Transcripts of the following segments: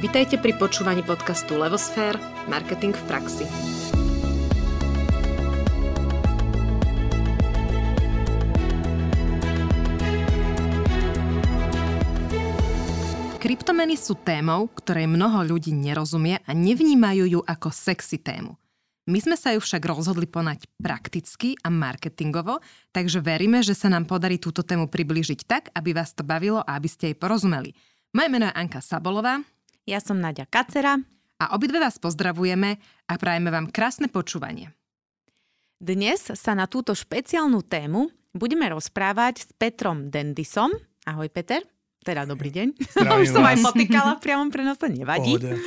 Vitajte pri počúvaní podcastu Levosfér – Marketing v praxi. Kryptomeny sú témou, ktorej mnoho ľudí nerozumie a nevnímajú ju ako sexy tému. My sme sa ju však rozhodli ponať prakticky a marketingovo, takže veríme, že sa nám podarí túto tému priblížiť tak, aby vás to bavilo a aby ste jej porozumeli. Moje meno je Anka Sabolová ja som Nadia Kacera. A obidve vás pozdravujeme a prajeme vám krásne počúvanie. Dnes sa na túto špeciálnu tému budeme rozprávať s Petrom Dendisom. Ahoj Peter. Teda dobrý deň. Už som aj potýkala priamo prenose, nevadí. Pohode.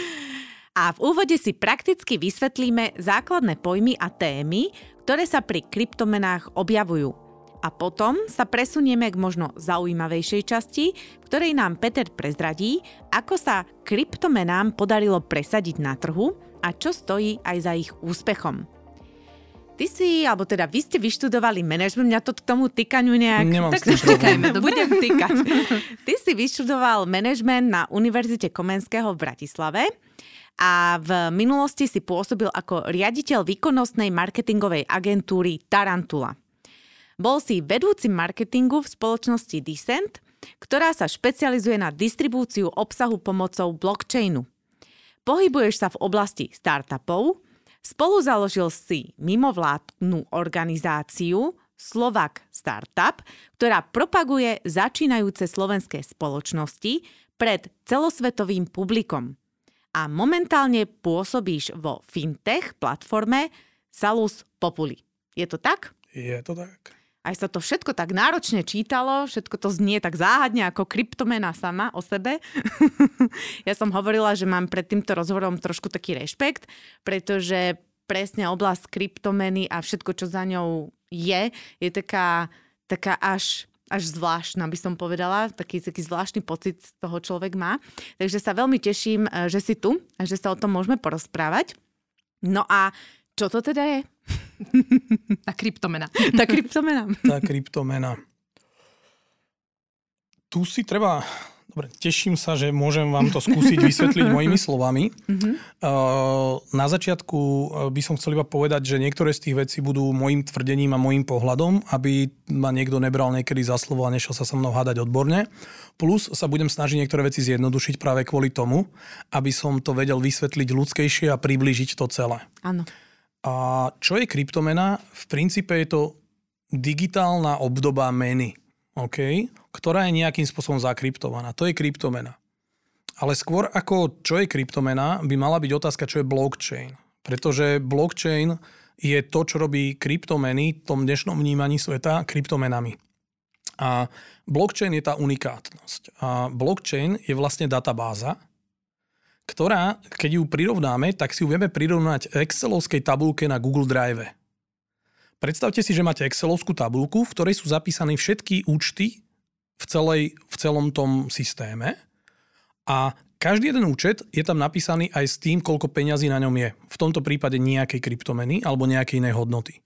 A v úvode si prakticky vysvetlíme základné pojmy a témy, ktoré sa pri kryptomenách objavujú a potom sa presunieme k možno zaujímavejšej časti, v ktorej nám Peter prezradí, ako sa kryptomenám podarilo presadiť na trhu a čo stojí aj za ich úspechom. Ty si, alebo teda vy ste vyštudovali manažment, mňa to k tomu týkaniu nejak... Nemám tak týkajme, budem týkať. Ty si vyštudoval manažment na Univerzite Komenského v Bratislave a v minulosti si pôsobil ako riaditeľ výkonnostnej marketingovej agentúry Tarantula. Bol si vedúcim marketingu v spoločnosti Decent, ktorá sa špecializuje na distribúciu obsahu pomocou blockchainu. Pohybuješ sa v oblasti startupov, spolu založil si mimovládnu organizáciu Slovak Startup, ktorá propaguje začínajúce slovenské spoločnosti pred celosvetovým publikom. A momentálne pôsobíš vo fintech platforme Salus Populi. Je to tak? Je to tak aj sa to všetko tak náročne čítalo, všetko to znie tak záhadne ako kryptomena sama o sebe. ja som hovorila, že mám pred týmto rozhovorom trošku taký rešpekt, pretože presne oblasť kryptomeny a všetko, čo za ňou je, je taká, taká až až zvláštna, by som povedala. Taký, taký zvláštny pocit toho človek má. Takže sa veľmi teším, eh, že si tu a že sa o tom môžeme porozprávať. No a čo to teda je? Tá kryptomena. Tá kryptomena. Tá kryptomena. Tu si treba... Dobre, teším sa, že môžem vám to skúsiť vysvetliť mojimi slovami. Mm-hmm. Na začiatku e, by som chcel iba povedať, že niektoré z tých vecí budú môjim tvrdením a môjim pohľadom, aby ma niekto nebral niekedy za slovo a nešiel sa so mnou hádať odborne. Plus sa budem snažiť niektoré veci zjednodušiť práve kvôli tomu, aby som to vedel vysvetliť ľudskejšie a priblížiť to celé. Áno. A čo je kryptomena? V princípe je to digitálna obdoba meny, okay? ktorá je nejakým spôsobom zakryptovaná. To je kryptomena. Ale skôr ako čo je kryptomena, by mala byť otázka, čo je blockchain. Pretože blockchain je to, čo robí kryptomeny v tom dnešnom vnímaní sveta kryptomenami. A blockchain je tá unikátnosť. A blockchain je vlastne databáza, ktorá, keď ju prirovnáme, tak si ju vieme prirovnať Excelovskej tabulke na Google Drive. Predstavte si, že máte Excelovskú tabulku, v ktorej sú zapísané všetky účty v, celej, v celom tom systéme a každý jeden účet je tam napísaný aj s tým, koľko peňazí na ňom je. V tomto prípade nejakej kryptomeny alebo nejakej inej hodnoty.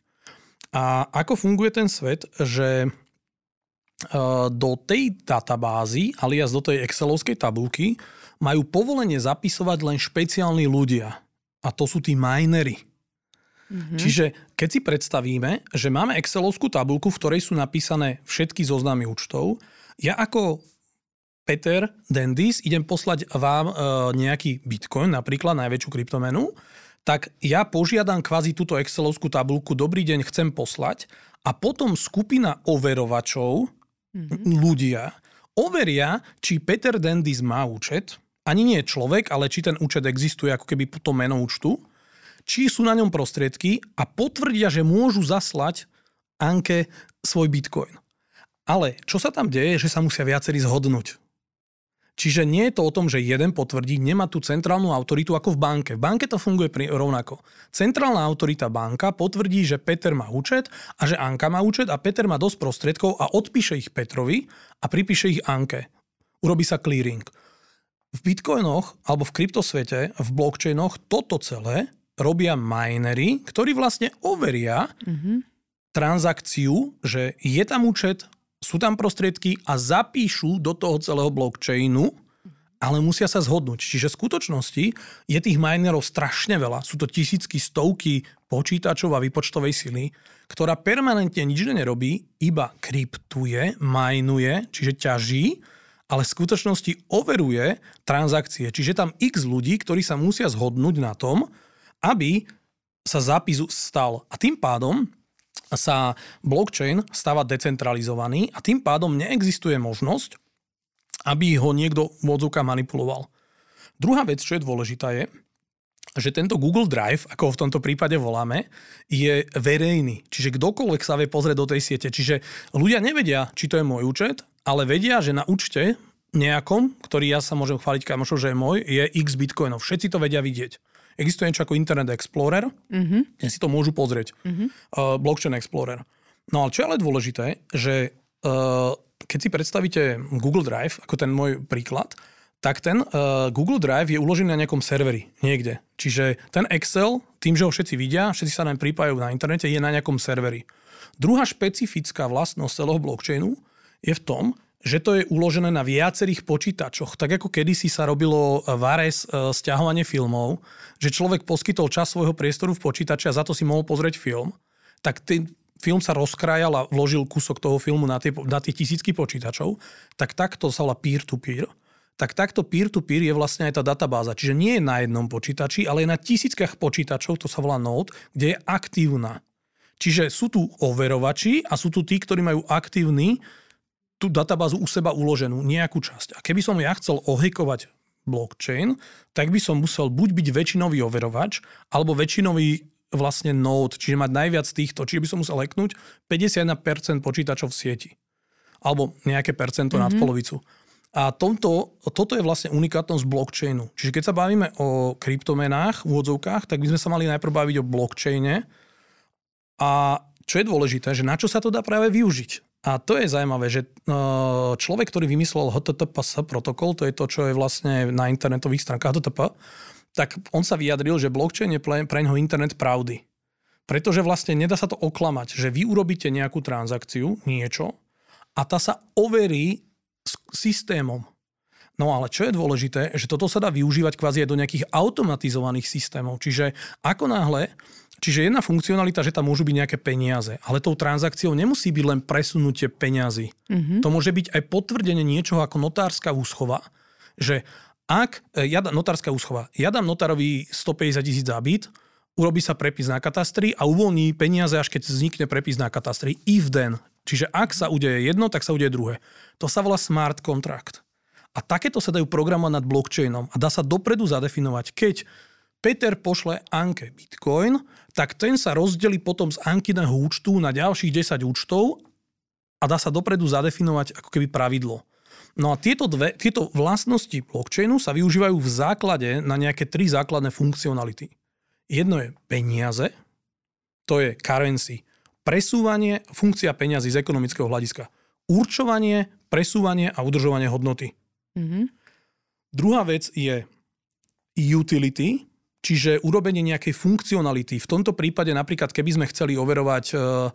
A ako funguje ten svet, že e, do tej databázy, alias do tej Excelovskej tabulky, majú povolenie zapisovať len špeciálni ľudia. A to sú tí minery. Mm-hmm. Čiže keď si predstavíme, že máme Excelovskú tabulku, v ktorej sú napísané všetky zoznamy účtov, ja ako Peter Dendis idem poslať vám e, nejaký bitcoin, napríklad najväčšiu kryptomenu, tak ja požiadam kvázi túto Excelovskú tabulku, dobrý deň, chcem poslať a potom skupina overovačov, mm-hmm. ľudia, overia, či Peter Dendis má účet, ani nie človek, ale či ten účet existuje ako keby to meno účtu, či sú na ňom prostriedky a potvrdia, že môžu zaslať Anke svoj bitcoin. Ale čo sa tam deje, že sa musia viacerí zhodnúť. Čiže nie je to o tom, že jeden potvrdí, nemá tú centrálnu autoritu ako v banke. V banke to funguje rovnako. Centrálna autorita banka potvrdí, že Peter má účet a že Anka má účet a Peter má dosť prostriedkov a odpíše ich Petrovi a pripíše ich Anke. Urobí sa clearing v bitcoinoch alebo v kryptosvete, v blockchainoch toto celé robia minery, ktorí vlastne overia mm-hmm. transakciu, že je tam účet, sú tam prostriedky a zapíšu do toho celého blockchainu ale musia sa zhodnúť. Čiže v skutočnosti je tých minerov strašne veľa. Sú to tisícky, stovky počítačov a výpočtovej sily, ktorá permanentne nič nerobí, iba kryptuje, majnuje, čiže ťaží, ale v skutočnosti overuje transakcie. Čiže tam x ľudí, ktorí sa musia zhodnúť na tom, aby sa zápis stal. A tým pádom sa blockchain stáva decentralizovaný a tým pádom neexistuje možnosť, aby ho niekto v manipuloval. Druhá vec, čo je dôležitá, je, že tento Google Drive, ako ho v tomto prípade voláme, je verejný. Čiže kdokoľvek sa vie pozrieť do tej siete. Čiže ľudia nevedia, či to je môj účet, ale vedia, že na účte nejakom, ktorý ja sa môžem chváliť kamošov, že je môj, je x bitcoinov. Všetci to vedia vidieť. Existuje niečo ako Internet Explorer, mm-hmm. si to môžu pozrieť. Mm-hmm. Uh, Blockchain Explorer. No ale čo je ale dôležité, že uh, keď si predstavíte Google Drive, ako ten môj príklad, tak ten uh, Google Drive je uložený na nejakom serveri niekde. Čiže ten Excel, tým, že ho všetci vidia, všetci sa nám pripájajú na internete, je na nejakom serveri. Druhá špecifická vlastnosť celého blockchainu je v tom, že to je uložené na viacerých počítačoch. Tak ako kedysi sa robilo Vares e, stiahovanie filmov, že človek poskytol čas svojho priestoru v počítači a za to si mohol pozrieť film, tak ten film sa rozkrajal a vložil kúsok toho filmu na tie, na tie tisícky počítačov, tak takto sa volá peer-to-peer. Tak takto peer-to-peer je vlastne aj tá databáza. Čiže nie je na jednom počítači, ale je na tisíckach počítačov, to sa volá node, kde je aktívna. Čiže sú tu overovači a sú tu tí, ktorí majú aktívny tú databázu u seba uloženú, nejakú časť. A keby som ja chcel ohekovať blockchain, tak by som musel buď byť väčšinový overovač, alebo väčšinový vlastne node, čiže mať najviac týchto. Čiže by som musel leknúť 51% počítačov v sieti. Alebo nejaké percento mm-hmm. nad polovicu. A tomto, toto je vlastne unikátnosť blockchainu. Čiže keď sa bavíme o kryptomenách v úvodzovkách, tak by sme sa mali najprv baviť o blockchaine. A čo je dôležité, že na čo sa to dá práve využiť. A to je zaujímavé, že no, človek, ktorý vymyslel HTTPS protokol, to je to, čo je vlastne na internetových stránkach HTTP, tak on sa vyjadril, že blockchain je pre neho internet pravdy. Pretože vlastne nedá sa to oklamať, že vy urobíte nejakú transakciu, niečo, a tá sa overí s systémom. No ale čo je dôležité, že toto sa dá využívať kvázi aj do nejakých automatizovaných systémov. Čiže ako náhle Čiže jedna funkcionalita, že tam môžu byť nejaké peniaze, ale tou transakciou nemusí byť len presunutie peňazí. Mm-hmm. To môže byť aj potvrdenie niečoho ako notárska úschova, že ak, e, ja notárska úschova, ja dám notárovi 150 tisíc za byt, urobí sa prepis na katastri a uvoľní peniaze, až keď vznikne prepis na katastri. If then. Čiže ak sa udeje jedno, tak sa udeje druhé. To sa volá smart contract. A takéto sa dajú programovať nad blockchainom a dá sa dopredu zadefinovať, keď Peter pošle Anke Bitcoin, tak ten sa rozdeli potom z Ankiného účtu na ďalších 10 účtov a dá sa dopredu zadefinovať ako keby pravidlo. No a tieto, dve, tieto vlastnosti blockchainu sa využívajú v základe na nejaké tri základné funkcionality. Jedno je peniaze, to je currency, presúvanie, funkcia peňazí z ekonomického hľadiska, určovanie, presúvanie a udržovanie hodnoty. Mm-hmm. Druhá vec je utility, Čiže urobenie nejakej funkcionality. V tomto prípade napríklad, keby sme chceli overovať uh,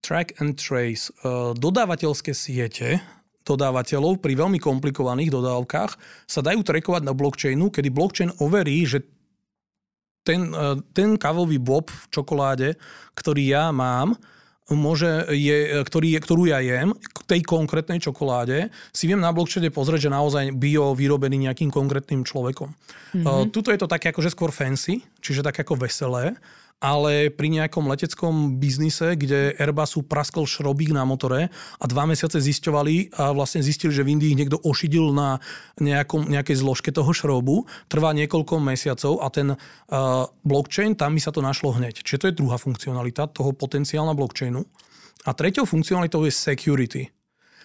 track and trace, uh, dodávateľské siete dodávateľov pri veľmi komplikovaných dodávkach sa dajú trackovať na blockchainu, kedy blockchain overí, že ten, uh, ten kávový bob v čokoláde, ktorý ja mám, môže, je, ktorý ktorú ja jem, k tej konkrétnej čokoláde, si viem na blockchaine pozrieť, že naozaj bio vyrobený nejakým konkrétnym človekom. Mm-hmm. Uh, tuto je to také akože skôr fancy, čiže tak ako veselé, ale pri nejakom leteckom biznise, kde Airbusu praskol šrobík na motore a dva mesiace zisťovali a vlastne zistili, že v Indii niekto ošidil na nejakom, nejakej zložke toho šrobu, trvá niekoľko mesiacov a ten uh, blockchain, tam by sa to našlo hneď. Čiže to je druhá funkcionalita toho potenciálna blockchainu. A treťou funkcionalitou je security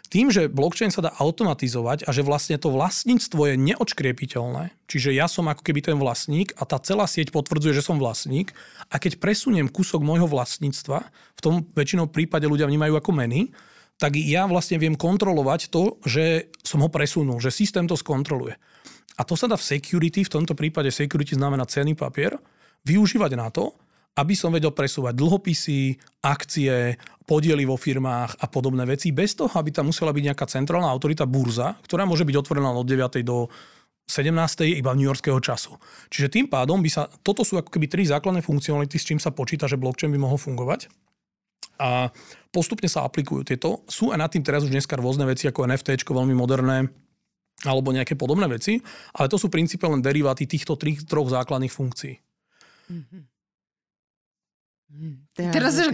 tým, že blockchain sa dá automatizovať a že vlastne to vlastníctvo je neočkriepiteľné, čiže ja som ako keby ten vlastník a tá celá sieť potvrdzuje, že som vlastník a keď presuniem kúsok môjho vlastníctva, v tom väčšinou prípade ľudia vnímajú ako meny, tak ja vlastne viem kontrolovať to, že som ho presunul, že systém to skontroluje. A to sa dá v security, v tomto prípade security znamená cenný papier, využívať na to, aby som vedel presúvať dlhopisy, akcie, podiely vo firmách a podobné veci, bez toho, aby tam musela byť nejaká centrálna autorita burza, ktorá môže byť otvorená od 9. do 17. iba New Yorkského času. Čiže tým pádom by sa, toto sú ako keby tri základné funkcionality, s čím sa počíta, že blockchain by mohol fungovať. A postupne sa aplikujú tieto. Sú aj nad tým teraz už dneska rôzne veci ako NFT, veľmi moderné, alebo nejaké podobné veci, ale to sú princípe len deriváty týchto tri, troch základných funkcií. Mm-hmm. Teraz, že...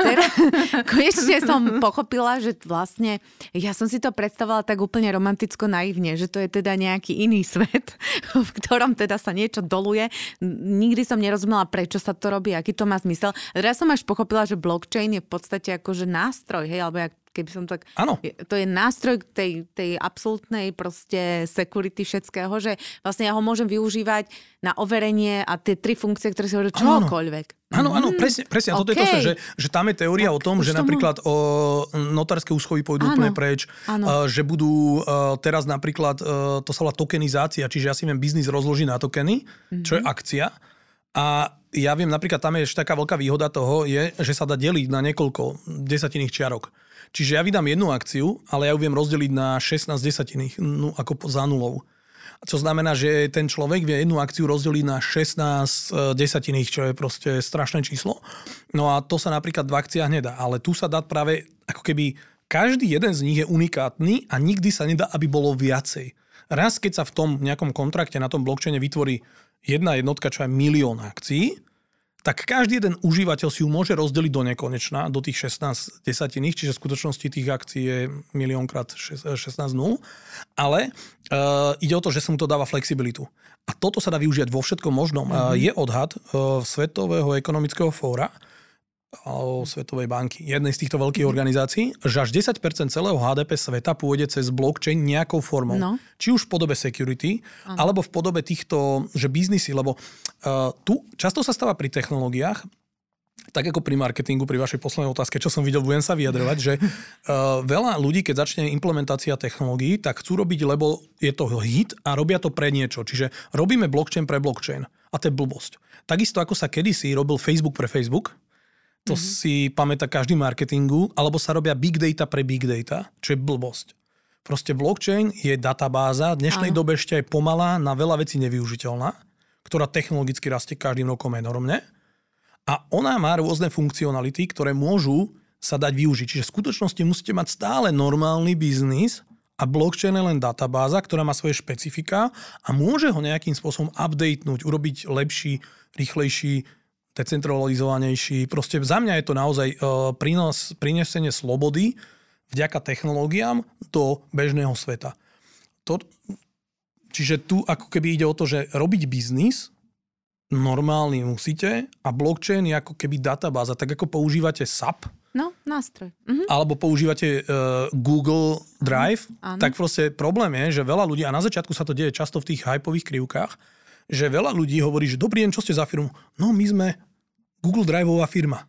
teraz konečne som pochopila, že vlastne ja som si to predstavovala tak úplne romanticko naivne, že to je teda nejaký iný svet, v ktorom teda sa niečo doluje. Nikdy som nerozumela, prečo sa to robí, aký to má zmysel. Teraz som až pochopila, že blockchain je v podstate akože nástroj, hej, alebo jak keby som tak... Áno. To je nástroj tej, tej absolútnej proste security všetkého, že vlastne ja ho môžem využívať na overenie a tie tri funkcie, ktoré si hovorí čokoľvek. Áno, áno, mm. presne, presne. Okay. toto je to, že, že tam je teória o tom, že napríklad o, notárske úschovy pôjdu áno. úplne preč, áno. že budú teraz napríklad, to sa volá tokenizácia, čiže ja si viem biznis rozložiť na tokeny, mm-hmm. čo je mhm. akcia. A ja viem, napríklad tam je ešte taká veľká výhoda toho, je, že sa dá deliť na niekoľko desatinných čiarok. Čiže ja vydám jednu akciu, ale ja ju viem rozdeliť na 16 desatiných, no, ako za nulou. Čo znamená, že ten človek vie jednu akciu rozdeliť na 16 e, desatiných, čo je proste strašné číslo. No a to sa napríklad v akciách nedá. Ale tu sa dá práve, ako keby každý jeden z nich je unikátny a nikdy sa nedá, aby bolo viacej. Raz, keď sa v tom nejakom kontrakte na tom blockchaine vytvorí jedna jednotka, čo je milión akcií, tak každý jeden užívateľ si ju môže rozdeliť do nekonečna, do tých 16 desatinných, čiže v skutočnosti tých akcií je miliónkrát 16 nul, ale uh, ide o to, že sa mu to dáva flexibilitu. A toto sa dá využiť vo všetkom možnom. Mm-hmm. Je odhad uh, Svetového ekonomického fóra, Svetovej banky, jednej z týchto veľkých mm. organizácií, že až 10% celého HDP sveta pôjde cez blockchain nejakou formou. No. Či už v podobe security, ano. alebo v podobe týchto, že biznisy, lebo uh, tu často sa stáva pri technológiách, tak ako pri marketingu, pri vašej poslednej otázke, čo som videl, budem sa vyjadrovať, že uh, veľa ľudí, keď začne implementácia technológií, tak chcú robiť, lebo je to hit a robia to pre niečo. Čiže robíme blockchain pre blockchain. A to je blbosť. Takisto ako sa kedysi robil Facebook pre Facebook, to mm-hmm. si pamätá každý marketingu, alebo sa robia big data pre big data, čo je blbosť. Proste blockchain je databáza, v dnešnej Aha. dobe ešte aj pomalá, na veľa vecí nevyužiteľná, ktorá technologicky rastie každým rokom enormne. A ona má rôzne funkcionality, ktoré môžu sa dať využiť. Čiže v skutočnosti musíte mať stále normálny biznis a blockchain je len databáza, ktorá má svoje špecifika a môže ho nejakým spôsobom updatenúť, urobiť lepší, rýchlejší, decentralizovanejší. Proste za mňa je to naozaj uh, prínos, prinesenie slobody vďaka technológiám do bežného sveta. To, čiže tu ako keby ide o to, že robiť biznis normálny musíte a blockchain je ako keby databáza. Tak ako používate SAP, No, nástroj. Mhm. Alebo používate uh, Google Drive, mhm. tak proste problém je, že veľa ľudí, a na začiatku sa to deje často v tých hypových krivkách, že veľa ľudí hovorí, že dobrý deň, čo ste za firmu? No my sme Google Driveová firma.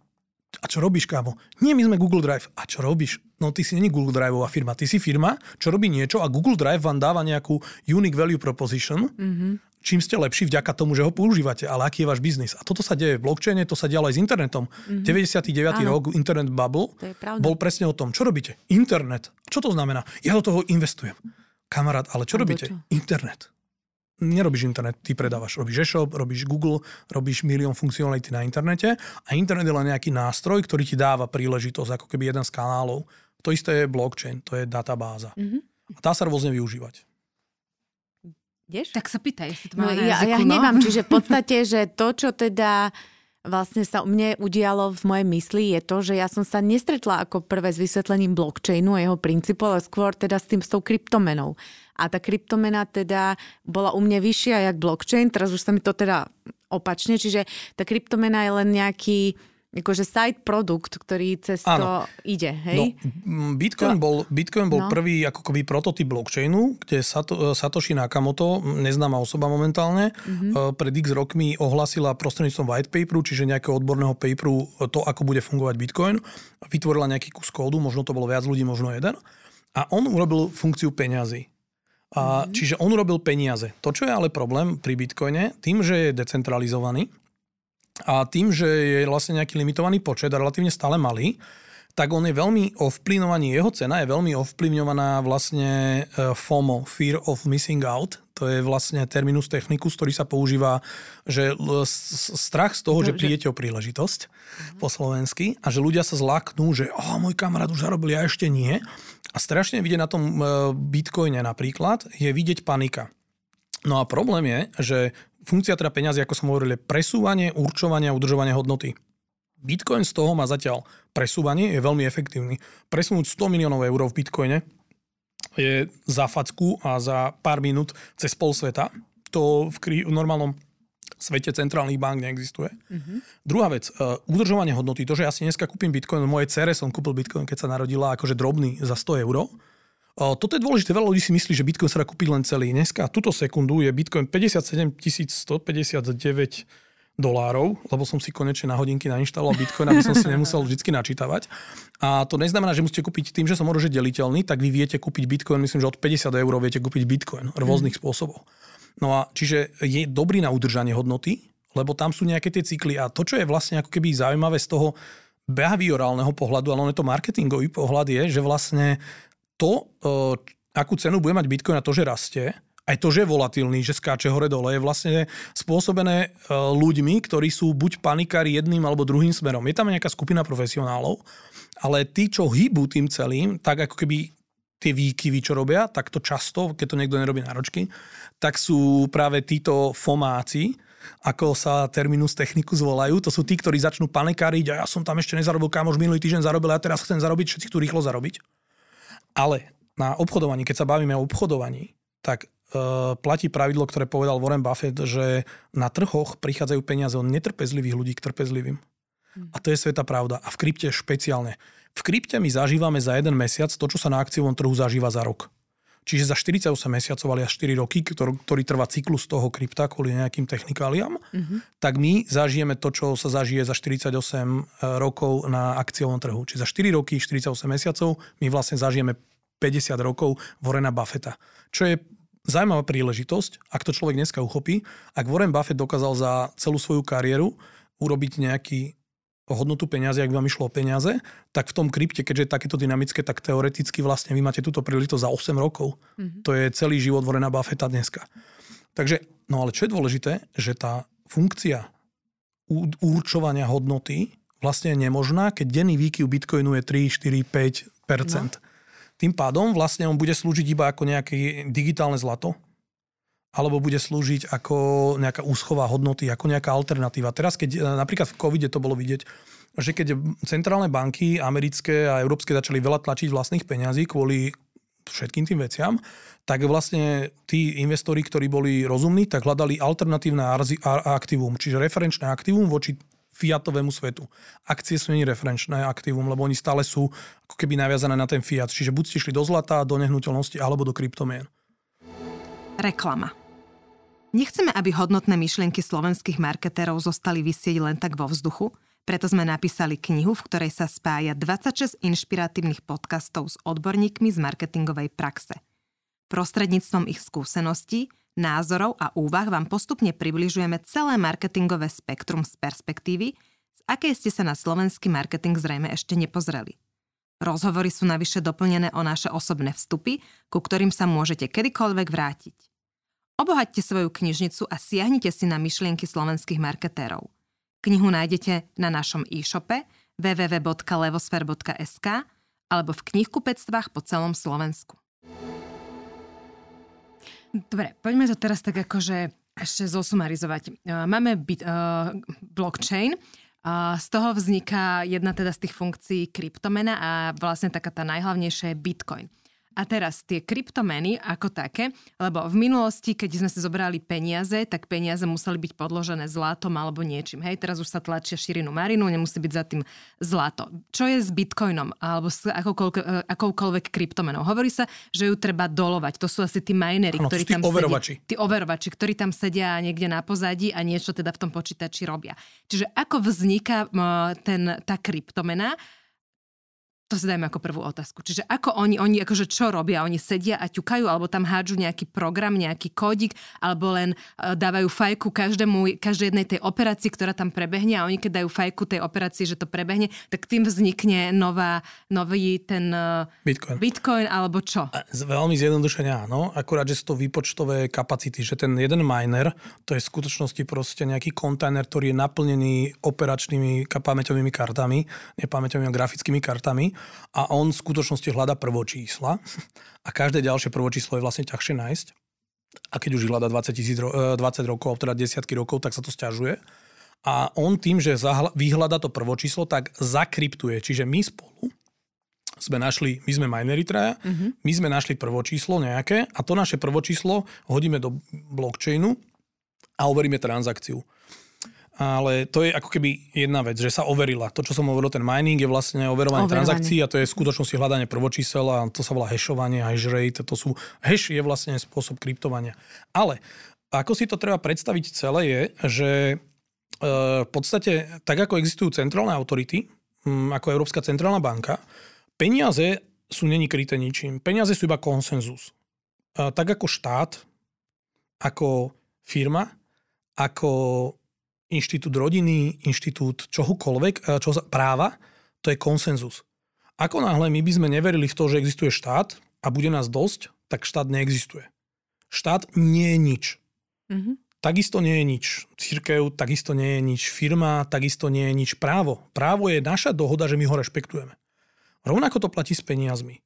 A čo robíš, kámo? Nie, my sme Google Drive. A čo robíš? No ty si není Google Driveová firma. Ty si firma, čo robí niečo a Google Drive vám dáva nejakú unique value proposition, mm-hmm. čím ste lepší vďaka tomu, že ho používate. Ale aký je váš biznis? A toto sa deje v blockchaine, to sa dialo aj s internetom. Mm-hmm. 99. Áno. rok Internet Bubble bol presne o tom, čo robíte? Internet. Čo to znamená? Ja do toho investujem. Kamarát, ale čo a robíte? Čo? Internet nerobíš internet, ty predávaš. Robíš e-shop, robíš Google, robíš milión funkcionality na internete a internet je len nejaký nástroj, ktorý ti dáva príležitosť, ako keby jeden z kanálov. To isté je blockchain, to je databáza. Mm-hmm. A dá sa rôzne využívať. Ideš? Tak sa pýtaj, jestli to má no, ja, ja hnevam, čiže v podstate, že to, čo teda vlastne sa u mne udialo v mojej mysli, je to, že ja som sa nestretla ako prvé s vysvetlením blockchainu a jeho princípu, ale skôr teda s tým s tou kryptomenou. A tá kryptomena teda bola u mňa vyššia jak blockchain, teraz už sa mi to teda opačne, čiže tá kryptomena je len nejaký akože side produkt, ktorý cez to ide, hej? No, Bitcoin, to... bol, Bitcoin bol no. prvý ako keby prototyp blockchainu, kde Sato, Satoshi Nakamoto, neznáma osoba momentálne, mm-hmm. pred x rokmi ohlasila prostredníctvom white paperu, čiže nejakého odborného paperu to, ako bude fungovať Bitcoin. Vytvorila nejaký kus kódu, možno to bolo viac ľudí, možno jeden. A on urobil funkciu peňazí. A, mm-hmm. Čiže on urobil peniaze. To, čo je ale problém pri Bitcoine, tým, že je decentralizovaný a tým, že je vlastne nejaký limitovaný počet a relatívne stále malý, tak on je veľmi ovplyvňovaný, jeho cena je veľmi ovplyvňovaná vlastne e, FOMO, Fear of Missing Out, to je vlastne terminus technicus, ktorý sa používa, že strach z toho, Dobre. že prídete o príležitosť uh-huh. po slovensky a že ľudia sa zlaknú, že oh, môj kamarát už zarobil, ja ešte nie. A strašne vidieť na tom e, bitcoine napríklad, je vidieť panika. No a problém je, že funkcia teda peniazy, ako som hovoril, je presúvanie, určovanie a udržovanie hodnoty. Bitcoin z toho má zatiaľ presúvanie, je veľmi efektívny. Presunúť 100 miliónov eur v Bitcoine je za facku a za pár minút cez pol sveta. To v, kri- v normálnom svete centrálnych bank neexistuje. Mm-hmm. Druhá vec, uh, udržovanie hodnoty. To, že ja si dneska kúpim bitcoin, mojej cere som kúpil bitcoin, keď sa narodila akože drobný za 100 eur. Uh, toto je dôležité, veľa ľudí si myslí, že bitcoin sa dá kúpiť len celý. Dneska, túto sekundu je bitcoin 57 159 dolárov, lebo som si konečne na hodinky nainštaloval Bitcoin, aby som si nemusel vždy načítavať. A to neznamená, že musíte kúpiť tým, že som môže deliteľný, tak vy viete kúpiť Bitcoin, myslím, že od 50 eur viete kúpiť Bitcoin rôznych hmm. spôsobov. No a čiže je dobrý na udržanie hodnoty, lebo tam sú nejaké tie cykly a to, čo je vlastne ako keby zaujímavé z toho behaviorálneho pohľadu, ale on je to marketingový pohľad, je, že vlastne to, eh, akú cenu bude mať Bitcoin a to, že rastie, aj to, že je volatilný, že skáče hore-dole, je vlastne spôsobené e, ľuďmi, ktorí sú buď panikári jedným alebo druhým smerom. Je tam nejaká skupina profesionálov, ale tí, čo hýbu tým celým, tak ako keby tie výkyvy, čo robia, tak to často, keď to niekto nerobí náročky, tak sú práve títo fomáci, ako sa terminus techniku zvolajú. To sú tí, ktorí začnú panikáriť a ja som tam ešte nezarobil, kamož minulý týždeň zarobil a ja teraz chcem zarobiť, všetci chcú rýchlo zarobiť. Ale na obchodovaní, keď sa bavíme o obchodovaní, tak Eh, platí pravidlo, ktoré povedal Warren Buffett, že na trhoch prichádzajú peniaze od netrpezlivých ľudí k trpezlivým. A to je sveta pravda. A v krypte špeciálne. V krypte my zažívame za jeden mesiac to, čo sa na akciovom trhu zažíva za rok. Čiže za 48 mesiacov, ale až 4 roky, ktorý, ktorý trvá cyklus toho krypta kvôli nejakým technikáliám, mm-hmm. tak my zažijeme to, čo sa zažije za 48 eh, rokov na akciovom trhu. Čiže za 4 roky, 48 mesiacov my vlastne zažijeme 50 rokov Vorena Buffetta. Čo je zaujímavá príležitosť, ak to človek dneska uchopí. Ak Warren Buffett dokázal za celú svoju kariéru urobiť nejaký hodnotu peniazy, ak vám išlo o peniaze, tak v tom krypte, keďže je takéto dynamické, tak teoreticky vlastne vy máte túto príležitosť za 8 rokov. Mm-hmm. To je celý život Warrena Buffetta dneska. Takže, no ale čo je dôležité, že tá funkcia určovania hodnoty vlastne je nemožná, keď denný výkyv Bitcoinu je 3, 4, 5% no. Tým pádom vlastne on bude slúžiť iba ako nejaké digitálne zlato, alebo bude slúžiť ako nejaká úschová hodnoty, ako nejaká alternatíva. Teraz, keď e, napríklad v covide to bolo vidieť, že keď centrálne banky americké a európske začali veľa tlačiť vlastných peňazí kvôli všetkým tým veciam, tak vlastne tí investori, ktorí boli rozumní, tak hľadali alternatívne aktívum, čiže referenčné aktívum voči fiatovému svetu. Akcie sú nie referenčné aktívum, lebo oni stále sú ako keby naviazané na ten fiat. Čiže buď ste šli do zlata, do nehnuteľnosti alebo do kryptomien. Reklama. Nechceme, aby hodnotné myšlienky slovenských marketérov zostali vysieť len tak vo vzduchu, preto sme napísali knihu, v ktorej sa spája 26 inšpiratívnych podcastov s odborníkmi z marketingovej praxe. Prostredníctvom ich skúseností názorov a úvah vám postupne približujeme celé marketingové spektrum z perspektívy, z akej ste sa na slovenský marketing zrejme ešte nepozreli. Rozhovory sú navyše doplnené o naše osobné vstupy, ku ktorým sa môžete kedykoľvek vrátiť. Obohaťte svoju knižnicu a siahnite si na myšlienky slovenských marketérov. Knihu nájdete na našom e-shope www.levosfer.sk alebo v knihkupectvách po celom Slovensku. Dobre, poďme to teraz tak akože ešte zosumarizovať. Máme byt, uh, blockchain, uh, z toho vzniká jedna teda z tých funkcií kryptomena a vlastne taká tá najhlavnejšia je Bitcoin. A teraz tie kryptomeny ako také, lebo v minulosti, keď sme si zobrali peniaze, tak peniaze museli byť podložené zlatom alebo niečím. Hej, teraz už sa tlačia širinu marinu, nemusí byť za tým zlato. Čo je s bitcoinom alebo s akoukoľvek, e, akoukoľvek kryptomenou? Hovorí sa, že ju treba dolovať. To sú asi tí minery, ano, ktorí tam overovači. Sedia, tí overovači, ktorí tam sedia niekde na pozadí a niečo teda v tom počítači robia. Čiže ako vzniká ten, tá kryptomena To si dajme ako prvú otázku. Čiže ako oni, oni akože čo robia? Oni sedia a ťukajú, alebo tam hádžu nejaký program, nejaký kódik, alebo len uh, dávajú fajku každému, každej jednej tej operácii, ktorá tam prebehne a oni keď dajú fajku tej operácii, že to prebehne, tak tým vznikne nová, nový ten uh, Bitcoin. Bitcoin alebo čo? Veľmi zjednodušene áno, akurát, že sú to výpočtové kapacity, že ten jeden miner, to je v skutočnosti proste nejaký kontajner, ktorý je naplnený operačnými pamäťovými kartami, nepamäťovými grafickými kartami a on v skutočnosti hľada prvočísla a každé ďalšie prvočíslo je vlastne ťažšie nájsť. A keď už hľada 20, tisíc, ro- e, 20 rokov, teda desiatky rokov, tak sa to stiažuje. A on tým, že vyhľada to prvočíslo, tak zakryptuje. Čiže my spolu sme našli, my sme minery traja, my sme našli prvočíslo nejaké a to naše prvočíslo hodíme do blockchainu a overíme transakciu. Ale to je ako keby jedna vec, že sa overila. To, čo som hovoril, ten mining je vlastne overovanie Overovanie. transakcií a to je v skutočnosti hľadanie prvočísel a to sa volá hashovanie, hash rate, to sú, hash je vlastne spôsob kryptovania. Ale ako si to treba predstaviť celé je, že e, v podstate tak ako existujú centrálne autority, ako Európska centrálna banka, peniaze sú není kryté ničím. Peniaze sú iba konsenzus. A tak ako štát, ako firma, ako inštitút rodiny, inštitút čohokoľvek, e, čo za- práva, to je konsenzus. Ako náhle my by sme neverili v to, že existuje štát a bude nás dosť, tak štát neexistuje. Štát nie je nič. Mhm. Takisto nie je nič církev, takisto nie je nič firma, takisto nie je nič právo. Právo je naša dohoda, že my ho rešpektujeme. Rovnako to platí s peniazmi.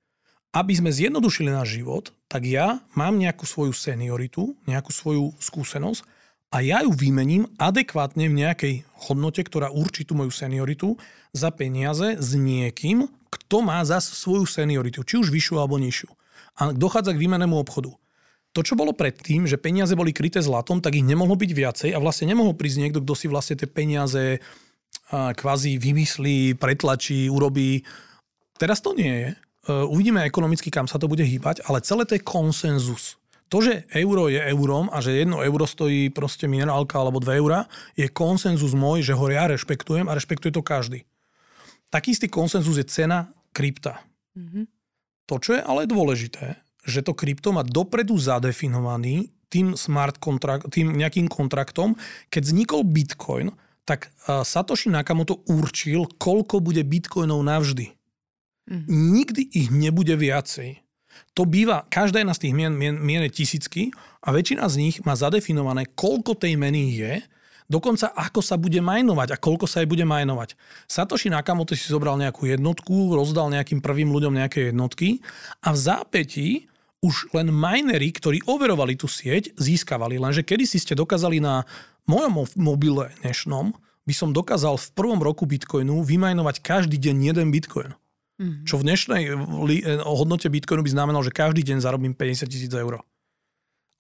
Aby sme zjednodušili náš život, tak ja mám nejakú svoju senioritu, nejakú svoju skúsenosť a ja ju vymením adekvátne v nejakej hodnote, ktorá určí tú moju senioritu za peniaze s niekým, kto má zas svoju senioritu, či už vyššiu alebo nižšiu. A dochádza k výmenému obchodu. To, čo bolo predtým, že peniaze boli kryté zlatom, tak ich nemohlo byť viacej a vlastne nemohol prísť niekto, kto si vlastne tie peniaze kvázi vymyslí, pretlačí, urobí. Teraz to nie je. E, Uvidíme ekonomicky, kam sa to bude hýbať, ale celé to je konsenzus. To, že euro je eurom a že jedno euro stojí proste minerálka alebo 2 eurá, je konsenzus môj, že ho ja rešpektujem a rešpektuje to každý. Taký istý konsenzus je cena krypta. Mhm. To, čo je ale dôležité, že to krypto má dopredu zadefinovaný tým smart kontrakt, tým nejakým kontraktom. Keď vznikol Bitcoin, tak Satoshi Nakamoto určil, koľko bude Bitcoinov navždy. Mhm. Nikdy ich nebude viacej. To býva, každá jedna z tých mien, mien, mien je tisícky a väčšina z nich má zadefinované, koľko tej meny je, dokonca ako sa bude majnovať a koľko sa jej bude majnovať. Satoshi Nakamoto si zobral nejakú jednotku, rozdal nejakým prvým ľuďom nejaké jednotky a v zápätí už len minery, ktorí overovali tú sieť, získavali. Lenže kedy si ste dokázali na mojom mo- mobile dnešnom, by som dokázal v prvom roku Bitcoinu vymajnovať každý deň jeden Bitcoin. Mhm. Čo v dnešnej li- eh, hodnote Bitcoinu by znamenalo, že každý deň zarobím 50 tisíc eur.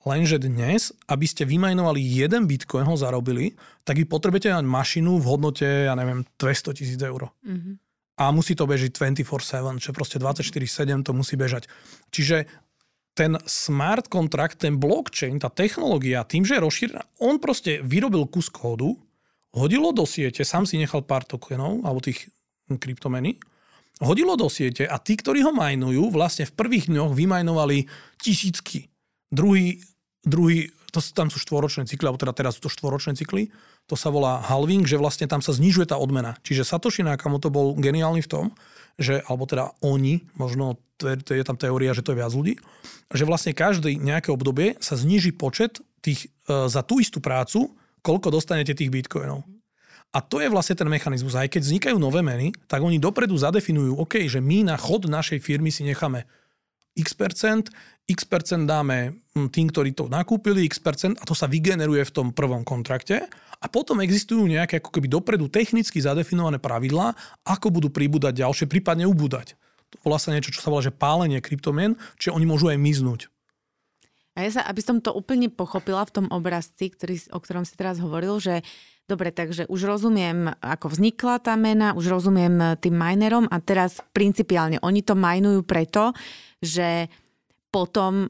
Lenže dnes, aby ste vymajnovali jeden Bitcoin, ho zarobili, tak vy potrebujete mať mašinu v hodnote, ja neviem, 200 tisíc eur. Mhm. A musí to bežiť 24-7, čo proste 24-7 to musí bežať. Čiže ten smart kontrakt, ten blockchain, tá technológia, tým, že je rozšírená, on proste vyrobil kus kódu, hodilo do siete, sám si nechal pár tokenov, alebo tých kryptomeny, hodilo do siete a tí, ktorí ho majnujú, vlastne v prvých dňoch vymajnovali tisícky. Druhý, druhý to, tam sú štvoročné cykly, alebo teda teraz sú to štvoročné cykly, to sa volá halving, že vlastne tam sa znižuje tá odmena. Čiže Satoshi Nakamoto bol geniálny v tom, že, alebo teda oni, možno to je, tam teória, že to je viac ľudí, že vlastne každé nejaké obdobie sa zniží počet tých, e, za tú istú prácu, koľko dostanete tých bitcoinov. A to je vlastne ten mechanizmus. Aj keď vznikajú nové meny, tak oni dopredu zadefinujú, OK, že my na chod našej firmy si necháme x percent, x percent dáme hm, tým, ktorí to nakúpili, x percent a to sa vygeneruje v tom prvom kontrakte. A potom existujú nejaké ako keby dopredu technicky zadefinované pravidlá, ako budú pribúdať ďalšie, prípadne ubúdať. To volá sa niečo, čo sa volá, že pálenie kryptomien, čiže oni môžu aj miznúť. A ja sa, aby som to úplne pochopila v tom obrazci, ktorý, o ktorom si teraz hovoril, že dobre, takže už rozumiem, ako vznikla tá mena, už rozumiem tým minerom a teraz principiálne oni to majnujú preto, že potom,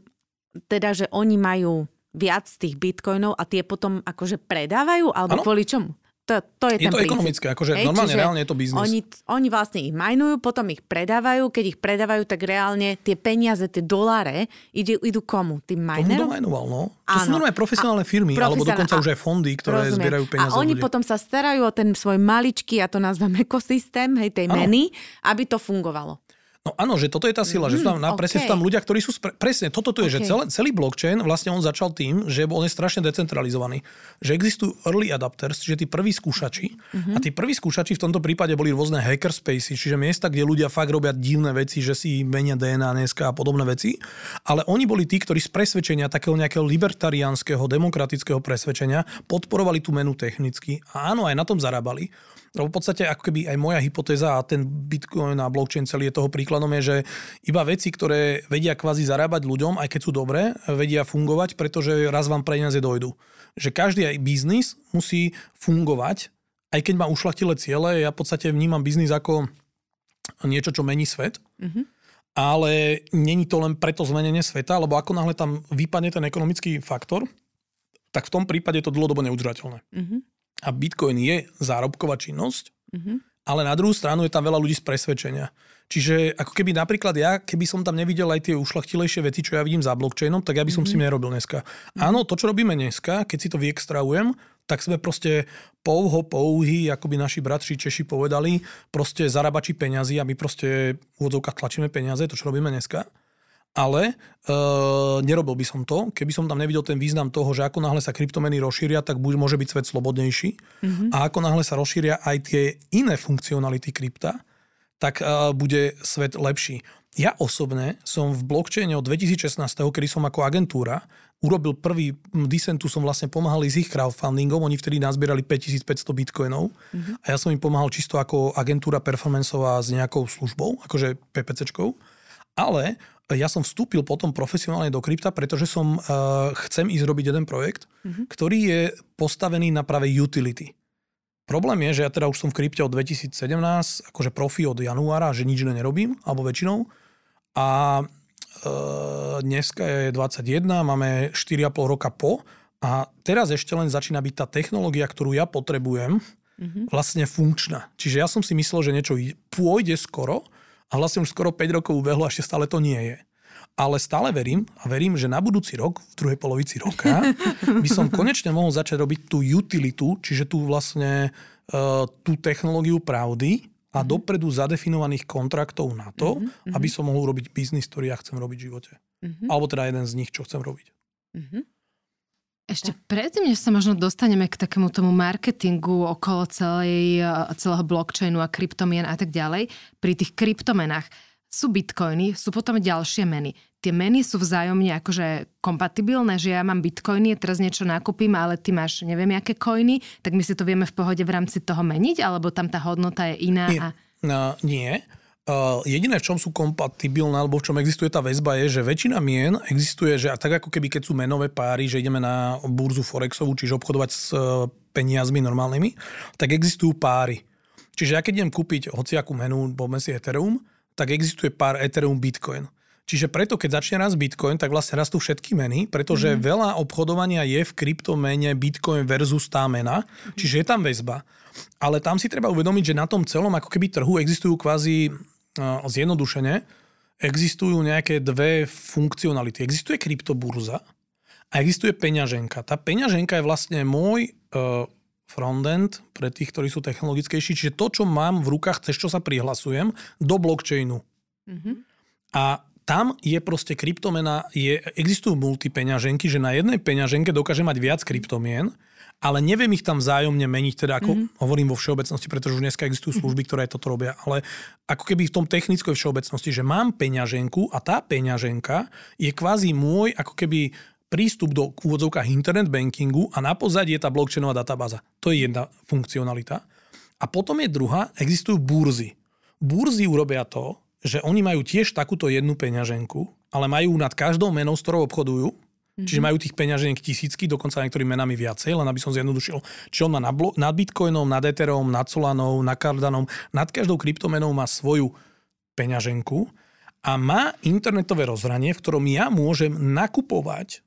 teda, že oni majú viac tých bitcoinov a tie potom akože predávajú, alebo Áno. kvôli čomu? To, to je, Je ten to princíp. ekonomické, akože Hej, normálne, reálne je to biznis. Oni, oni vlastne ich majnujú, potom ich predávajú. Keď ich predávajú, tak reálne tie peniaze, tie doláre, idú, idú komu? Tým Tomu majnerom? domajnoval, no. To sú normálne profesionálne A- firmy, alebo profesionálne- dokonca a- už aj fondy, ktoré Rozumiem. zbierajú peniaze A oni ľudí. potom sa starajú o ten svoj maličký, ja to nazvem ekosystém, hej, tej Áno. meny, aby to fungovalo. No áno, že toto je tá sila, mm, že sú tam, na, presne sú tam ľudia, ktorí sú, spre, presne toto tu je, že Okej. celý, celý blockchain, vlastne on začal tým, že on je strašne decentralizovaný. Že existujú early adapters, čiže tí prví skúšači Mhm. a tí prví skúšači v tomto prípade boli rôzne hackerspaces, čiže miesta, kde ľudia fakt robia divné veci, že si menia DNA dneska a podobné veci, ale oni boli tí, ktorí z presvedčenia takého nejakého libertariánskeho, demokratického presvedčenia podporovali tú menu technicky a áno, aj na tom zarábali. Lebo v podstate ako keby aj moja hypotéza a ten Bitcoin a blockchain celý je toho príkladom je, že iba veci, ktoré vedia kvázi zarábať ľuďom, aj keď sú dobré, vedia fungovať, pretože raz vám peniaze dojdú. Že každý aj biznis musí fungovať, aj keď má ušlachtilé ciele. Ja v podstate vnímam biznis ako niečo, čo mení svet. Ale není to len preto zmenenie sveta, lebo ako náhle tam vypadne ten ekonomický faktor, tak v tom prípade je to dlhodobo neudržateľné. Mhm. A Bitcoin je zárobková činnosť, Mhm. ale na druhú stranu je tam veľa ľudí z presvedčenia. Čiže ako keby napríklad ja, keby som tam nevidel aj tie ušlachtilejšie veci, čo ja vidím za blockchainom, tak ja by som mm-hmm. s tým nerobil dneska. Áno, to, čo robíme dneska, keď si to vyextrahujem, tak sme proste pouho pouhy, ako by naši bratři Češi povedali, proste zarábači peňazí a my proste v úvodzovkách tlačíme peniaze, to, čo robíme dneska. Ale e, nerobil by som to, keby som tam nevidel ten význam toho, že ako náhle sa kryptomeny rozšíria, tak buď môže byť svet slobodnejší. Mm-hmm. A ako náhle sa rozšíria aj tie iné funkcionality krypta, tak uh, bude svet lepší. Ja osobne som v blockchaine od 2016, kedy som ako agentúra urobil prvý Disentu, som vlastne pomáhal s ich crowdfundingom, oni vtedy nazbierali 5500 bitcoinov mm-hmm. a ja som im pomáhal čisto ako agentúra performanceová s nejakou službou, akože PPCčkou, ale ja som vstúpil potom profesionálne do krypta, pretože som uh, chcem ísť robiť jeden projekt, mm-hmm. ktorý je postavený na práve utility. Problém je, že ja teda už som v krypte od 2017, akože profi od januára, že nič nerobím, alebo väčšinou. A e, dneska je 21, máme 4,5 roka po a teraz ešte len začína byť tá technológia, ktorú ja potrebujem, mm-hmm. vlastne funkčná. Čiže ja som si myslel, že niečo pôjde skoro a vlastne už skoro 5 rokov ubehlo a ešte stále to nie je. Ale stále verím a verím, že na budúci rok, v druhej polovici roka, by som konečne mohol začať robiť tú utilitu, čiže tú vlastne uh, tú technológiu pravdy a mm-hmm. dopredu zadefinovaných kontraktov na to, mm-hmm. aby som mohol robiť biznis, ktorý ja chcem robiť v živote. Mm-hmm. Alebo teda jeden z nich, čo chcem robiť. Mm-hmm. Ešte predtým, než sa možno dostaneme k takému tomu marketingu okolo celej, celého blockchainu a kryptomien a tak ďalej, pri tých kryptomenách sú bitcoiny, sú potom ďalšie meny. Tie meny sú vzájomne akože kompatibilné, že ja mám bitcoiny, teraz niečo nakúpim, ale ty máš neviem aké coiny, tak my si to vieme v pohode v rámci toho meniť, alebo tam tá hodnota je iná? Nie. A... No, nie. Uh, jediné, v čom sú kompatibilné, alebo v čom existuje tá väzba, je, že väčšina mien existuje, že a tak ako keby keď sú menové páry, že ideme na burzu Forexovú, čiže obchodovať s uh, peniazmi normálnymi, tak existujú páry. Čiže ja keď idem kúpiť hociakú menu, povedzme si Ethereum, tak existuje pár Ethereum Bitcoin. Čiže preto, keď začne rast Bitcoin, tak vlastne rastú všetky meny, pretože mm. veľa obchodovania je v kryptomene Bitcoin versus tá mena, mm. čiže je tam väzba. Ale tam si treba uvedomiť, že na tom celom ako keby trhu existujú kvázi zjednodušene, existujú nejaké dve funkcionality. Existuje kryptoburza a existuje peňaženka. Tá peňaženka je vlastne môj uh, frontend pre tých, ktorí sú technologickejší, čiže to, čo mám v rukách, cez čo sa prihlasujem, do blockchainu. Mm-hmm. A tam je proste kryptomena, je, existujú multipeňaženky, že na jednej peňaženke dokáže mať viac kryptomien, ale neviem ich tam vzájomne meniť, teda ako mm-hmm. hovorím vo všeobecnosti, pretože už dneska existujú služby, ktoré toto robia, ale ako keby v tom technickej všeobecnosti, že mám peňaženku a tá peňaženka je kvázi môj ako keby prístup do úvodzovkách internet bankingu a na pozadí je tá blockchainová databáza. To je jedna funkcionalita. A potom je druhá, existujú burzy. Burzy urobia to, že oni majú tiež takúto jednu peňaženku, ale majú nad každou menou, s ktorou obchodujú, mm-hmm. čiže majú tých peňaženiek tisícky, dokonca niektorými menami viacej, len aby som zjednodušil. Čiže on má nad, nad Bitcoinom, nad Ethereum, nad Solanou, nad Cardanom, nad každou kryptomenou má svoju peňaženku a má internetové rozhranie, v ktorom ja môžem nakupovať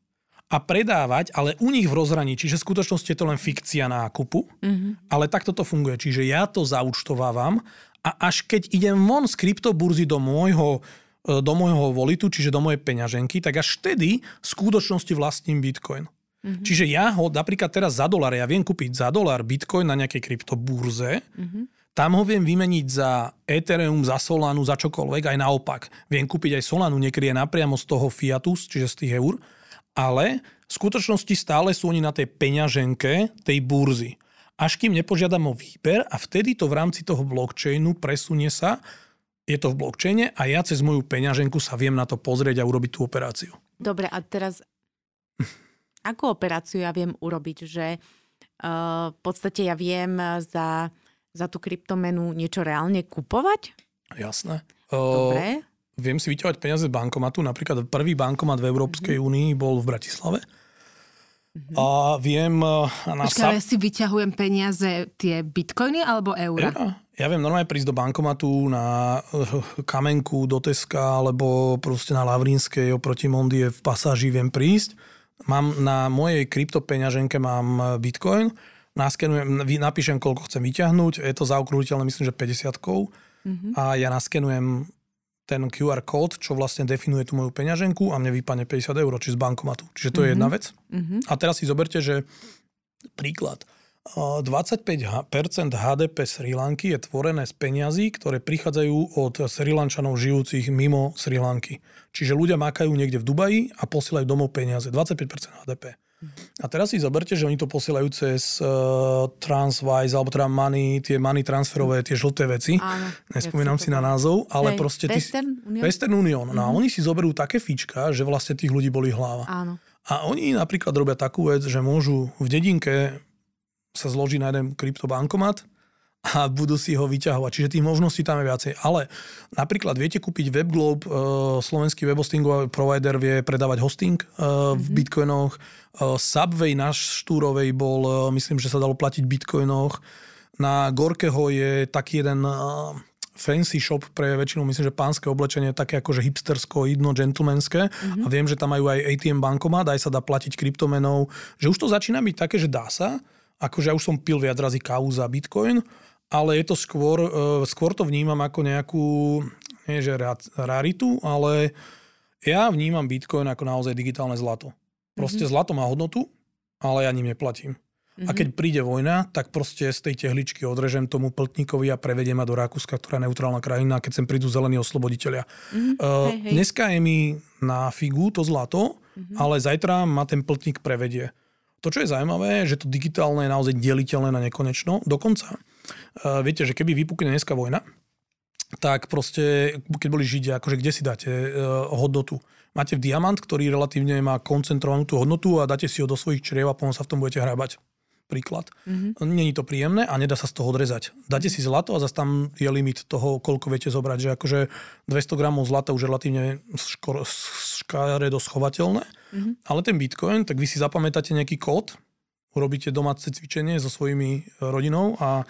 a predávať, ale u nich v rozhraní, čiže v skutočnosti je to len fikcia nákupu, mm-hmm. ale takto to funguje. Čiže ja to zaučtovávam a až keď idem von z kryptoburzy do môjho do môjho volitu, čiže do mojej peňaženky, tak až vtedy v skutočnosti vlastním Bitcoin. Mm-hmm. Čiže ja ho napríklad teraz za dolar, ja viem kúpiť za dolar Bitcoin na nejakej kryptoburze, mm-hmm. Tam ho viem vymeniť za Ethereum, za Solanu, za čokoľvek, aj naopak. Viem kúpiť aj Solanu, niekedy je napriamo z toho Fiatu, čiže z tých eur ale v skutočnosti stále sú oni na tej peňaženke tej burzy. Až kým nepožiadam o výber a vtedy to v rámci toho blockchainu presunie sa, je to v blockchaine a ja cez moju peňaženku sa viem na to pozrieť a urobiť tú operáciu. Dobre, a teraz akú operáciu ja viem urobiť? Že uh, v podstate ja viem za, za tú kryptomenu niečo reálne kupovať? Jasné. Dobre viem si vyťahovať peniaze z bankomatu. Napríklad prvý bankomat v Európskej mm-hmm. únii bol v Bratislave. Mm-hmm. A viem... Na Počkaj, sa... ja si vyťahujem peniaze tie bitcoiny alebo eura? Ja, ja viem normálne prísť do bankomatu na eh, Kamenku, do Teska alebo proste na Lavrinskej oproti Mondie v pasáži viem prísť. Mám na mojej kryptopeňaženke mám eh, bitcoin, naskenujem, napíšem, koľko chcem vyťahnuť, je to zaokrúhiteľné, myslím, že 50 mm-hmm. a ja naskenujem ten QR kód, čo vlastne definuje tú moju peňaženku a mne vypadne 50 eur, či z bankomatu. Čiže to mm-hmm. je jedna vec. Mm-hmm. A teraz si zoberte, že príklad. 25% HDP Sri Lanky je tvorené z peňazí, ktoré prichádzajú od Sri Lančanov žijúcich mimo Sri Lanky. Čiže ľudia makajú niekde v Dubaji a posielajú domov peniaze. 25% HDP. A teraz si zoberte, že oni to posielajú cez uh, Transwise, alebo teda money, tie money transferové, tie žlté veci. Áno, Nespomínam si na názov, ale Hej, proste... Western Union? Western Union. No mm-hmm. a mhm. oni si zoberú také fička, že vlastne tých ľudí boli hlava. Áno. A oni napríklad robia takú vec, že môžu v dedinke sa zložiť na jeden kryptobankomat, a budú si ho vyťahovať. Čiže tých možností tam je viacej. Ale napríklad viete kúpiť WebGlobe, uh, slovenský webhostingový provider vie predávať hosting uh, v mm-hmm. bitcoinoch. Uh, Subway na Štúrovej bol, uh, myslím, že sa dalo platiť v bitcoinoch. Na Gorkeho je taký jeden uh, fancy shop pre väčšinu, myslím, že pánske oblečenie, také akože hipstersko, idno, gentlemanské. Mm-hmm. A viem, že tam majú aj ATM bankomat, aj sa dá platiť kryptomenou. Že už to začína byť také, že dá sa. Akože ja už som pil viac razy kávu za bitcoin ale je to skôr, e, skôr to vnímam ako nejakú, nie že raritu, ale ja vnímam Bitcoin ako naozaj digitálne zlato. Proste mm-hmm. zlato má hodnotu, ale ja ním neplatím. Mm-hmm. A keď príde vojna, tak proste z tej tehličky odrežem tomu pltníkovi a prevediem ma do Rakúska, ktorá je neutrálna krajina, keď sem prídu zelení osloboditeľia. Mm-hmm. Uh, hej, hej. Dneska je mi na figu to zlato, mm-hmm. ale zajtra ma ten pltník prevedie. To, čo je zaujímavé, že to digitálne je naozaj deliteľné na nekonečno. Dokonca Uh, viete, že keby vypukne dneska vojna, tak proste, keď boli Židia, akože kde si dáte uh, hodnotu? Máte diamant, ktorý relatívne má koncentrovanú tú hodnotu a dáte si ho do svojich čriev a potom sa v tom budete hrábať. Príklad. Mm-hmm. Není to príjemné a nedá sa z toho odrezať. Dáte si zlato a zase tam je limit toho, koľko viete zobrať. Že akože 200 gramov zlata už relatívne škáre doschovateľné. Mm-hmm. Ale ten bitcoin, tak vy si zapamätáte nejaký kód, urobíte domáce cvičenie so svojimi rodinou a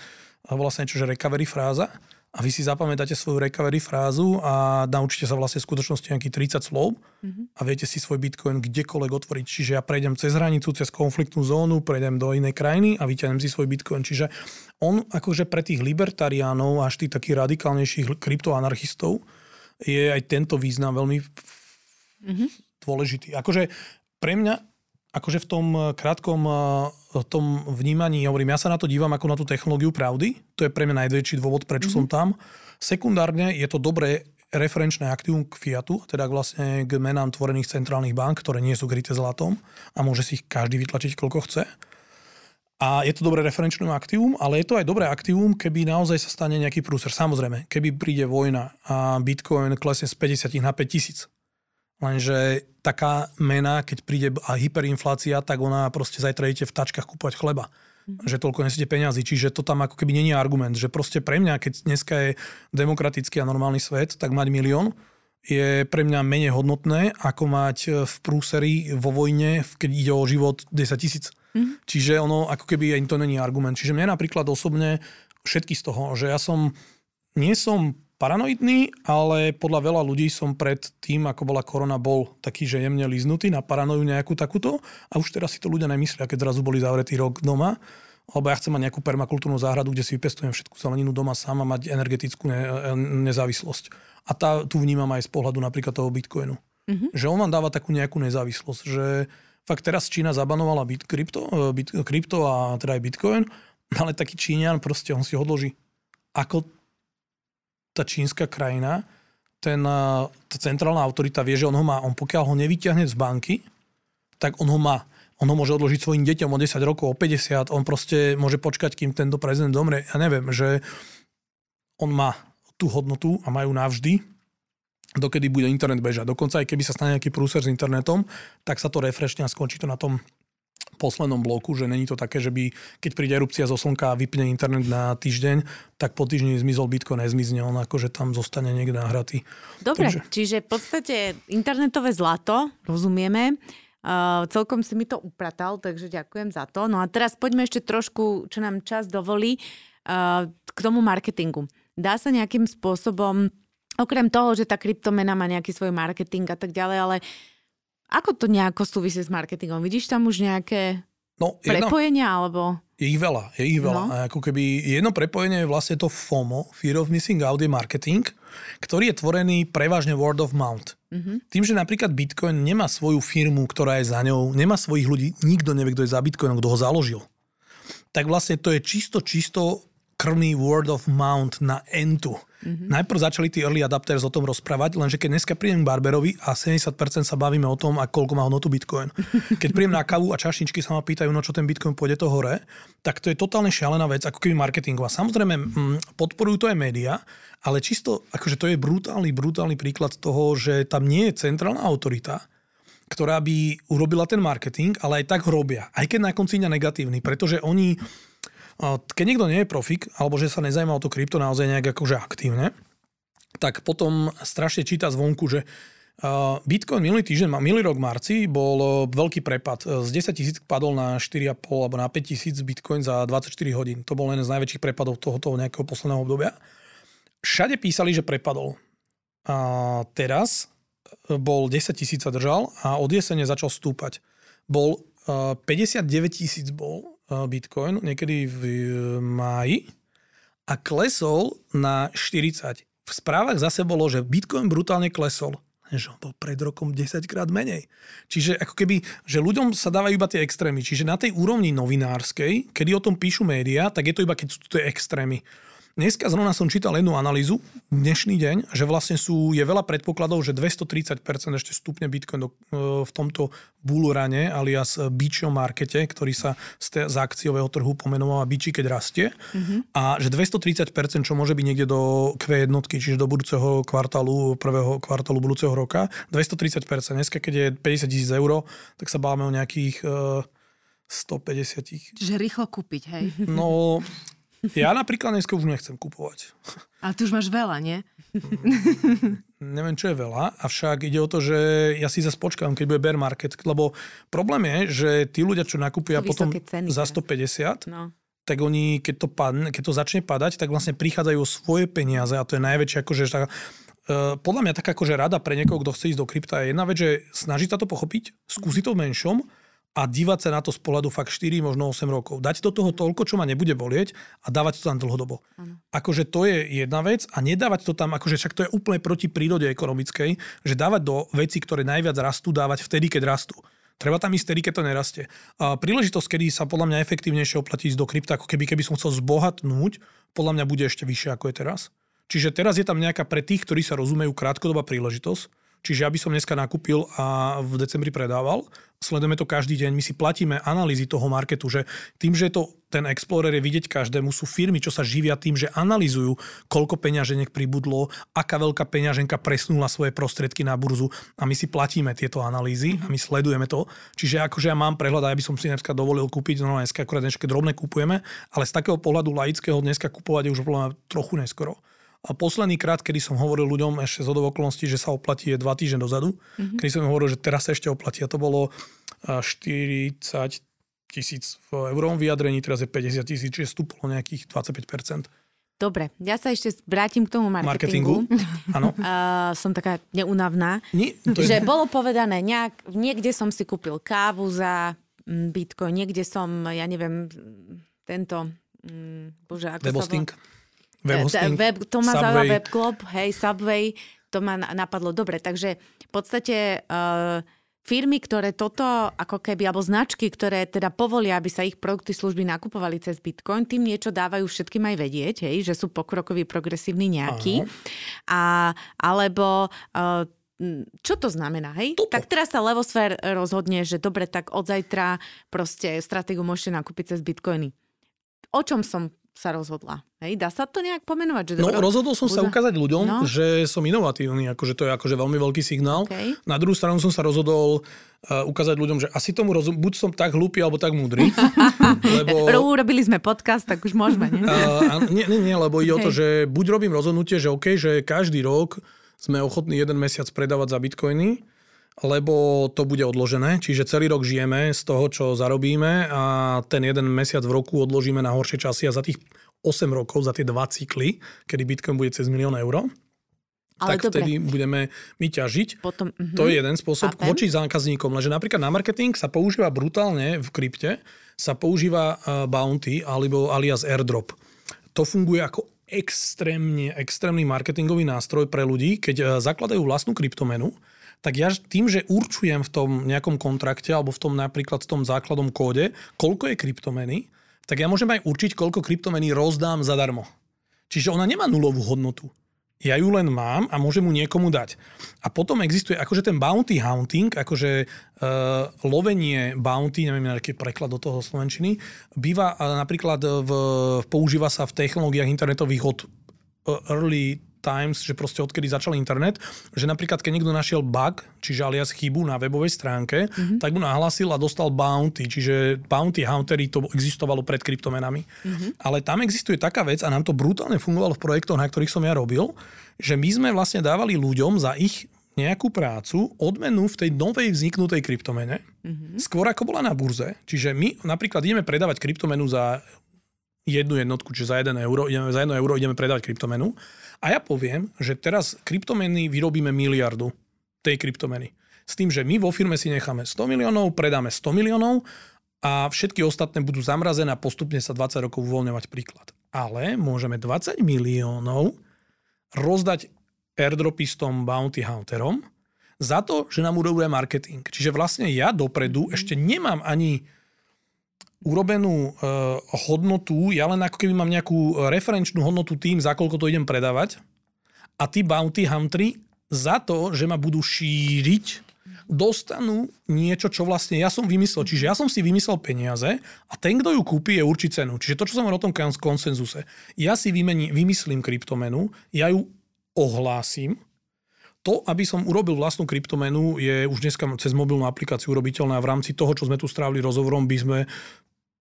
a volá sa niečo, že recovery fráza a vy si zapamätáte svoju recovery frázu a naučíte sa vlastne v skutočnosti nejakých 30 slov mm-hmm. a viete si svoj bitcoin kdekoľvek otvoriť. Čiže ja prejdem cez hranicu, cez konfliktnú zónu, prejdem do inej krajiny a vyťahnem si svoj bitcoin. Čiže on akože pre tých libertariánov až tých takých radikálnejších kryptoanarchistov je aj tento význam veľmi mm-hmm. dôležitý. Akože pre mňa akože v tom eh, krátkom eh, tom vnímaní, hovorím, ja sa na to dívam ako na tú technológiu pravdy. To je pre mňa najväčší dôvod, prečo mm-hmm. som tam. Sekundárne je to dobré referenčné aktívum k Fiatu, teda vlastne k menám tvorených centrálnych bank, ktoré nie sú kryté zlatom a môže si ich každý vytlačiť, koľko chce. A je to dobré referenčné aktívum, ale je to aj dobré aktívum, keby naozaj sa stane nejaký prúser. Samozrejme, keby príde vojna a Bitcoin klesne z 50 na 5000, Lenže taká mena, keď príde a hyperinflácia, tak ona proste zajtra idete v tačkách kúpať chleba. Mm. Že toľko nesíte peniazy. Čiže to tam ako keby není argument. Že proste pre mňa, keď dneska je demokratický a normálny svet, tak mať milión je pre mňa menej hodnotné, ako mať v prúseri vo vojne, keď ide o život 10 tisíc. Mm. Čiže ono ako keby to není argument. Čiže mne napríklad osobne všetky z toho, že ja som, nie som paranoidný, ale podľa veľa ľudí som pred tým, ako bola korona, bol taký, že jemne liznutý na paranoju nejakú takúto a už teraz si to ľudia nemyslia, keď zrazu boli zavretí rok doma, lebo ja chcem mať nejakú permakultúrnu záhradu, kde si vypestujem všetku zeleninu doma sám a mať energetickú ne- nezávislosť. A tá, tu vnímam aj z pohľadu napríklad toho Bitcoinu. Mm-hmm. Že on vám dáva takú nejakú nezávislosť, že fakt teraz Čína zabanovala bit, krypto, e, bit, krypto a teda aj Bitcoin, ale taký Číňan proste, on si odloží ako tá čínska krajina, ten, tá centrálna autorita vie, že on ho má. On pokiaľ ho nevyťahne z banky, tak on ho má. On ho môže odložiť svojim deťom o 10 rokov, o 50. On proste môže počkať, kým tento prezident domre. Ja neviem, že on má tú hodnotu a majú navždy, dokedy bude internet bežať. Dokonca aj keby sa stane nejaký prúser s internetom, tak sa to refreshne a skončí to na tom poslednom bloku, že není to také, že by, keď príde erupcia zo slnka a vypne internet na týždeň, tak po týždni zmizol Bitcoin, nezmizne, on akože tam zostane niekde nahratý. Dobre, Takže... čiže v podstate internetové zlato, rozumieme, Uh, celkom si mi to upratal, takže ďakujem za to. No a teraz poďme ešte trošku, čo nám čas dovolí, uh, k tomu marketingu. Dá sa nejakým spôsobom, okrem toho, že tá kryptomena má nejaký svoj marketing a tak ďalej, ale ako to nejako súvisí s marketingom? Vidíš tam už nejaké no, jedno, prepojenia, alebo... Je ich veľa, je ich veľa. No. A ako keby jedno prepojenie je vlastne to FOMO, Fear of Missing Out je marketing, ktorý je tvorený prevažne word of mouth. Mm-hmm. Tým, že napríklad Bitcoin nemá svoju firmu, ktorá je za ňou, nemá svojich ľudí, nikto nevie, kto je za Bitcoinom, kto ho založil. Tak vlastne to je čisto, čisto krvný word of mouth na entu. Mm-hmm. Najprv začali tí early adapters o tom rozprávať, lenže keď dneska prídem k Barberovi a 70% sa bavíme o tom, a koľko má hodnotu Bitcoin. Keď prídem na kavu a čašničky sa ma pýtajú, no čo ten Bitcoin pôjde to hore, tak to je totálne šialená vec, ako keby marketingová. Samozrejme, podporujú to aj médiá, ale čisto, akože to je brutálny, brutálny príklad toho, že tam nie je centrálna autorita, ktorá by urobila ten marketing, ale aj tak ho robia. Aj keď na konci dňa negatívny, pretože oni keď niekto nie je profik, alebo že sa nezajíma o to krypto naozaj nejak akože aktívne, tak potom strašne číta zvonku, že Bitcoin minulý týždeň, minulý rok marci, bol veľký prepad. Z 10 tisíc padol na 4,5 alebo na 5 tisíc Bitcoin za 24 hodín. To bol jeden z najväčších prepadov tohoto nejakého posledného obdobia. Všade písali, že prepadol. A teraz bol 10 tisíc sa držal a od jesene začal stúpať. Bol 59 tisíc bol Bitcoin niekedy v e, máji a klesol na 40. V správach zase bolo, že Bitcoin brutálne klesol že on bol pred rokom 10 krát menej. Čiže ako keby, že ľuďom sa dávajú iba tie extrémy. Čiže na tej úrovni novinárskej, kedy o tom píšu médiá, tak je to iba keď sú tie extrémy. Dneska zrovna som čítal jednu analýzu, dnešný deň, že vlastne sú, je veľa predpokladov, že 230% ešte stupne Bitcoin do, e, v tomto bullrane, alias bičom markete, ktorý sa z, z akciového trhu pomenováva biči, keď rastie. Mm-hmm. A že 230%, čo môže byť niekde do Q jednotky, čiže do budúceho kvartálu, prvého kvartálu budúceho roka, 230%. Dneska, keď je 50 tisíc eur, tak sa bávame o nejakých uh, 150. Čiže rýchlo kúpiť, hej? No, ja napríklad dneska už nechcem kupovať. A ty už máš veľa, nie? Mm, neviem, čo je veľa, avšak ide o to, že ja si zase počkám, keď bude bear market, lebo problém je, že tí ľudia, čo nakúpia potom ceny, za 150, no. tak oni, keď to, padne, keď to začne padať, tak vlastne prichádzajú svoje peniaze a to je najväčšie, akože tak, uh, podľa mňa taká akože rada pre niekoho, kto chce ísť do krypta je jedna vec, že snaží sa to pochopiť, skúsiť to v menšom, a dívať sa na to z pohľadu fakt 4, možno 8 rokov. Dať do toho toľko, čo ma nebude bolieť a dávať to tam dlhodobo. Ano. Akože to je jedna vec a nedávať to tam, akože však to je úplne proti prírode ekonomickej, že dávať do veci, ktoré najviac rastú, dávať vtedy, keď rastú. Treba tam ísť vtedy, keď to nerastie. A príležitosť, kedy sa podľa mňa efektívnejšie oplatí ísť do krypta, ako keby, keby som chcel zbohatnúť, podľa mňa bude ešte vyššie, ako je teraz. Čiže teraz je tam nejaká pre tých, ktorí sa rozumejú krátkodobá príležitosť, Čiže ja by som dneska nakúpil a v decembri predával. Sledujeme to každý deň. My si platíme analýzy toho marketu, že tým, že to, ten Explorer je vidieť každému, sú firmy, čo sa živia tým, že analýzujú, koľko peňaženiek pribudlo, aká veľká peňaženka presnula svoje prostriedky na burzu a my si platíme tieto analýzy a my sledujeme to. Čiže akože ja mám prehľad, ja by som si dneska dovolil kúpiť, no dneska akorát dneska drobné kupujeme, ale z takého pohľadu laického dneska kupovať je už trochu neskoro. A posledný krát, kedy som hovoril ľuďom ešte z okolností, že sa oplatí je dva týždne dozadu, mm-hmm. kedy som hovoril, že teraz sa ešte oplatí. A to bolo 40 tisíc v eurovom vyjadrení, teraz je 50 tisíc, čiže stúplo nejakých 25%. Dobre, ja sa ešte vrátim k tomu marketingu. Marketingu, áno. Uh, som taká neunavná. Nie, to Že je... bolo povedané, nejak, niekde som si kúpil kávu za mm, Bitcoin, niekde som, ja neviem, tento, mm, bože, ako Webhosting. sa volá? Webhosting. Web, to ma zaujalo. Webclub, hej, Subway, to ma na- napadlo. Dobre, takže v podstate uh, firmy, ktoré toto, ako keby, alebo značky, ktoré teda povolia, aby sa ich produkty, služby nakupovali cez Bitcoin, tým niečo dávajú všetkým aj vedieť, hej, že sú pokrokoví, progresívni nejakí. A, alebo uh, čo to znamená, hej? Toto. Tak teraz sa Levosfér rozhodne, že dobre, tak od zajtra proste stratégiu môžete nakúpiť cez bitcoiny. O čom som sa rozhodla? Hej, dá sa to nejak pomenovať? Že No, dobro- rozhodol som sa ukázať ľuďom, No. že som inovatívny, akože to je akože veľmi veľký signál. Okej. Na druhú stranu som sa rozhodol uh, ukázať ľuďom, že asi tomu rozum... buď som tak hlúpy, alebo tak múdry. lebo... Ro- Urobili sme podcast, tak už môžeme, nie? Uh, nie, nie, nie, lebo ide o to, že buď robím rozhodnutie, že OK, že každý rok sme ochotní jeden mesiac predávať za bitcoiny, lebo to bude odložené, čiže celý rok žijeme z toho, čo zarobíme a ten jeden mesiac v roku odložíme na horšie časy a za tých 8 rokov, za tie dva cykly, kedy bitcoin bude cez milión eur, Ale tak dobre, vtedy budeme my ťažiť. potom... mhm. To je jeden spôsob Chápem. voči zákazníkom, lenže napríklad na marketing sa používa brutálne v krypte, sa používa uh, bounty alebo alias airdrop. To funguje ako extrémne, extrémny marketingový nástroj pre ľudí, keď uh, zakladajú vlastnú kryptomenu, tak ja tým, že určujem v tom nejakom kontrakte alebo v tom napríklad v tom základom kóde, koľko je kryptomeny, tak ja môžem aj určiť, koľko kryptomeny rozdám zadarmo. Čiže ona nemá nulovú hodnotu. Ja ju len mám a môžem mu niekomu dať. A potom existuje akože ten bounty hunting, akože uh, lovenie bounty, neviem, aký preklad do toho slovenčiny, býva uh, napríklad v, používa sa v technológiách internetových od uh, early times, že proste odkedy začal internet, že napríklad keď niekto našiel bug, čiže alias chybu na webovej stránke, mm-hmm. tak mu nahlásil a dostal bounty, čiže bounty huntery to existovalo pred kryptomenami. Mm-hmm. Ale tam existuje taká vec a nám to brutálne fungovalo v projektoch, na ktorých som ja robil, že my sme vlastne dávali ľuďom za ich nejakú prácu odmenu v tej novej vzniknutej kryptomene, mm-hmm. skôr ako bola na burze. Čiže my napríklad ideme predávať kryptomenu za jednu jednotku, čiže za 1 euro, ideme, za 1 euro ideme predávať kryptomenu. A ja poviem, že teraz kryptomeny vyrobíme miliardu tej kryptomeny. S tým, že my vo firme si necháme 100 miliónov, predáme 100 miliónov a všetky ostatné budú zamrazené a postupne sa 20 rokov uvoľňovať príklad. Ale môžeme 20 miliónov rozdať airdropistom, bounty hunterom za to, že nám urobuje marketing. Čiže vlastne ja dopredu ešte nemám ani urobenú uh, hodnotu, ja len ako keby mám nejakú referenčnú hodnotu tým, za koľko to idem predávať a tí bounty huntery za to, že ma budú šíriť, dostanú niečo, čo vlastne ja som vymyslel. Čiže ja som si vymyslel peniaze a ten, kto ju kúpi, je určiť cenu. Čiže to, čo som o tom kons- konsenzuse. Ja si vymení, vymyslím kryptomenu, ja ju ohlásim, to, aby som urobil vlastnú kryptomenu, je už dneska cez mobilnú aplikáciu urobiteľné a v rámci toho, čo sme tu strávili rozhovorom, by sme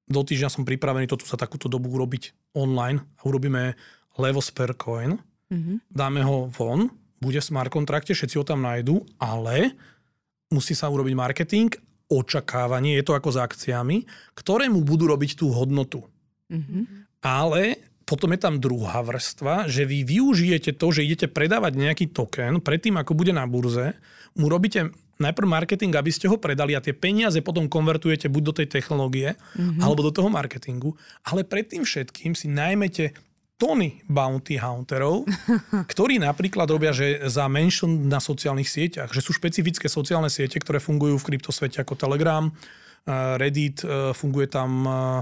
do týždňa som pripravený toto za takúto dobu urobiť online a urobíme Levosper Coin, Mhm. dáme ho von, bude v smart kontrakte, všetci ho tam nájdú, ale musí sa urobiť marketing, očakávanie, je to ako s akciami, ktoré mu budú robiť tú hodnotu. Mhm. Ale potom je tam druhá vrstva, že vy využijete to, že idete predávať nejaký token predtým, ako bude na burze, mu robíte najprv marketing, aby ste ho predali a tie peniaze potom konvertujete buď do tej technológie, mm-hmm. alebo do toho marketingu, ale predtým všetkým si najmete tony bounty hunterov, ktorí napríklad robia, že za mention na sociálnych sieťach, že sú špecifické sociálne siete, ktoré fungujú v kryptosvete ako Telegram, eh, Reddit, eh, funguje tam eh,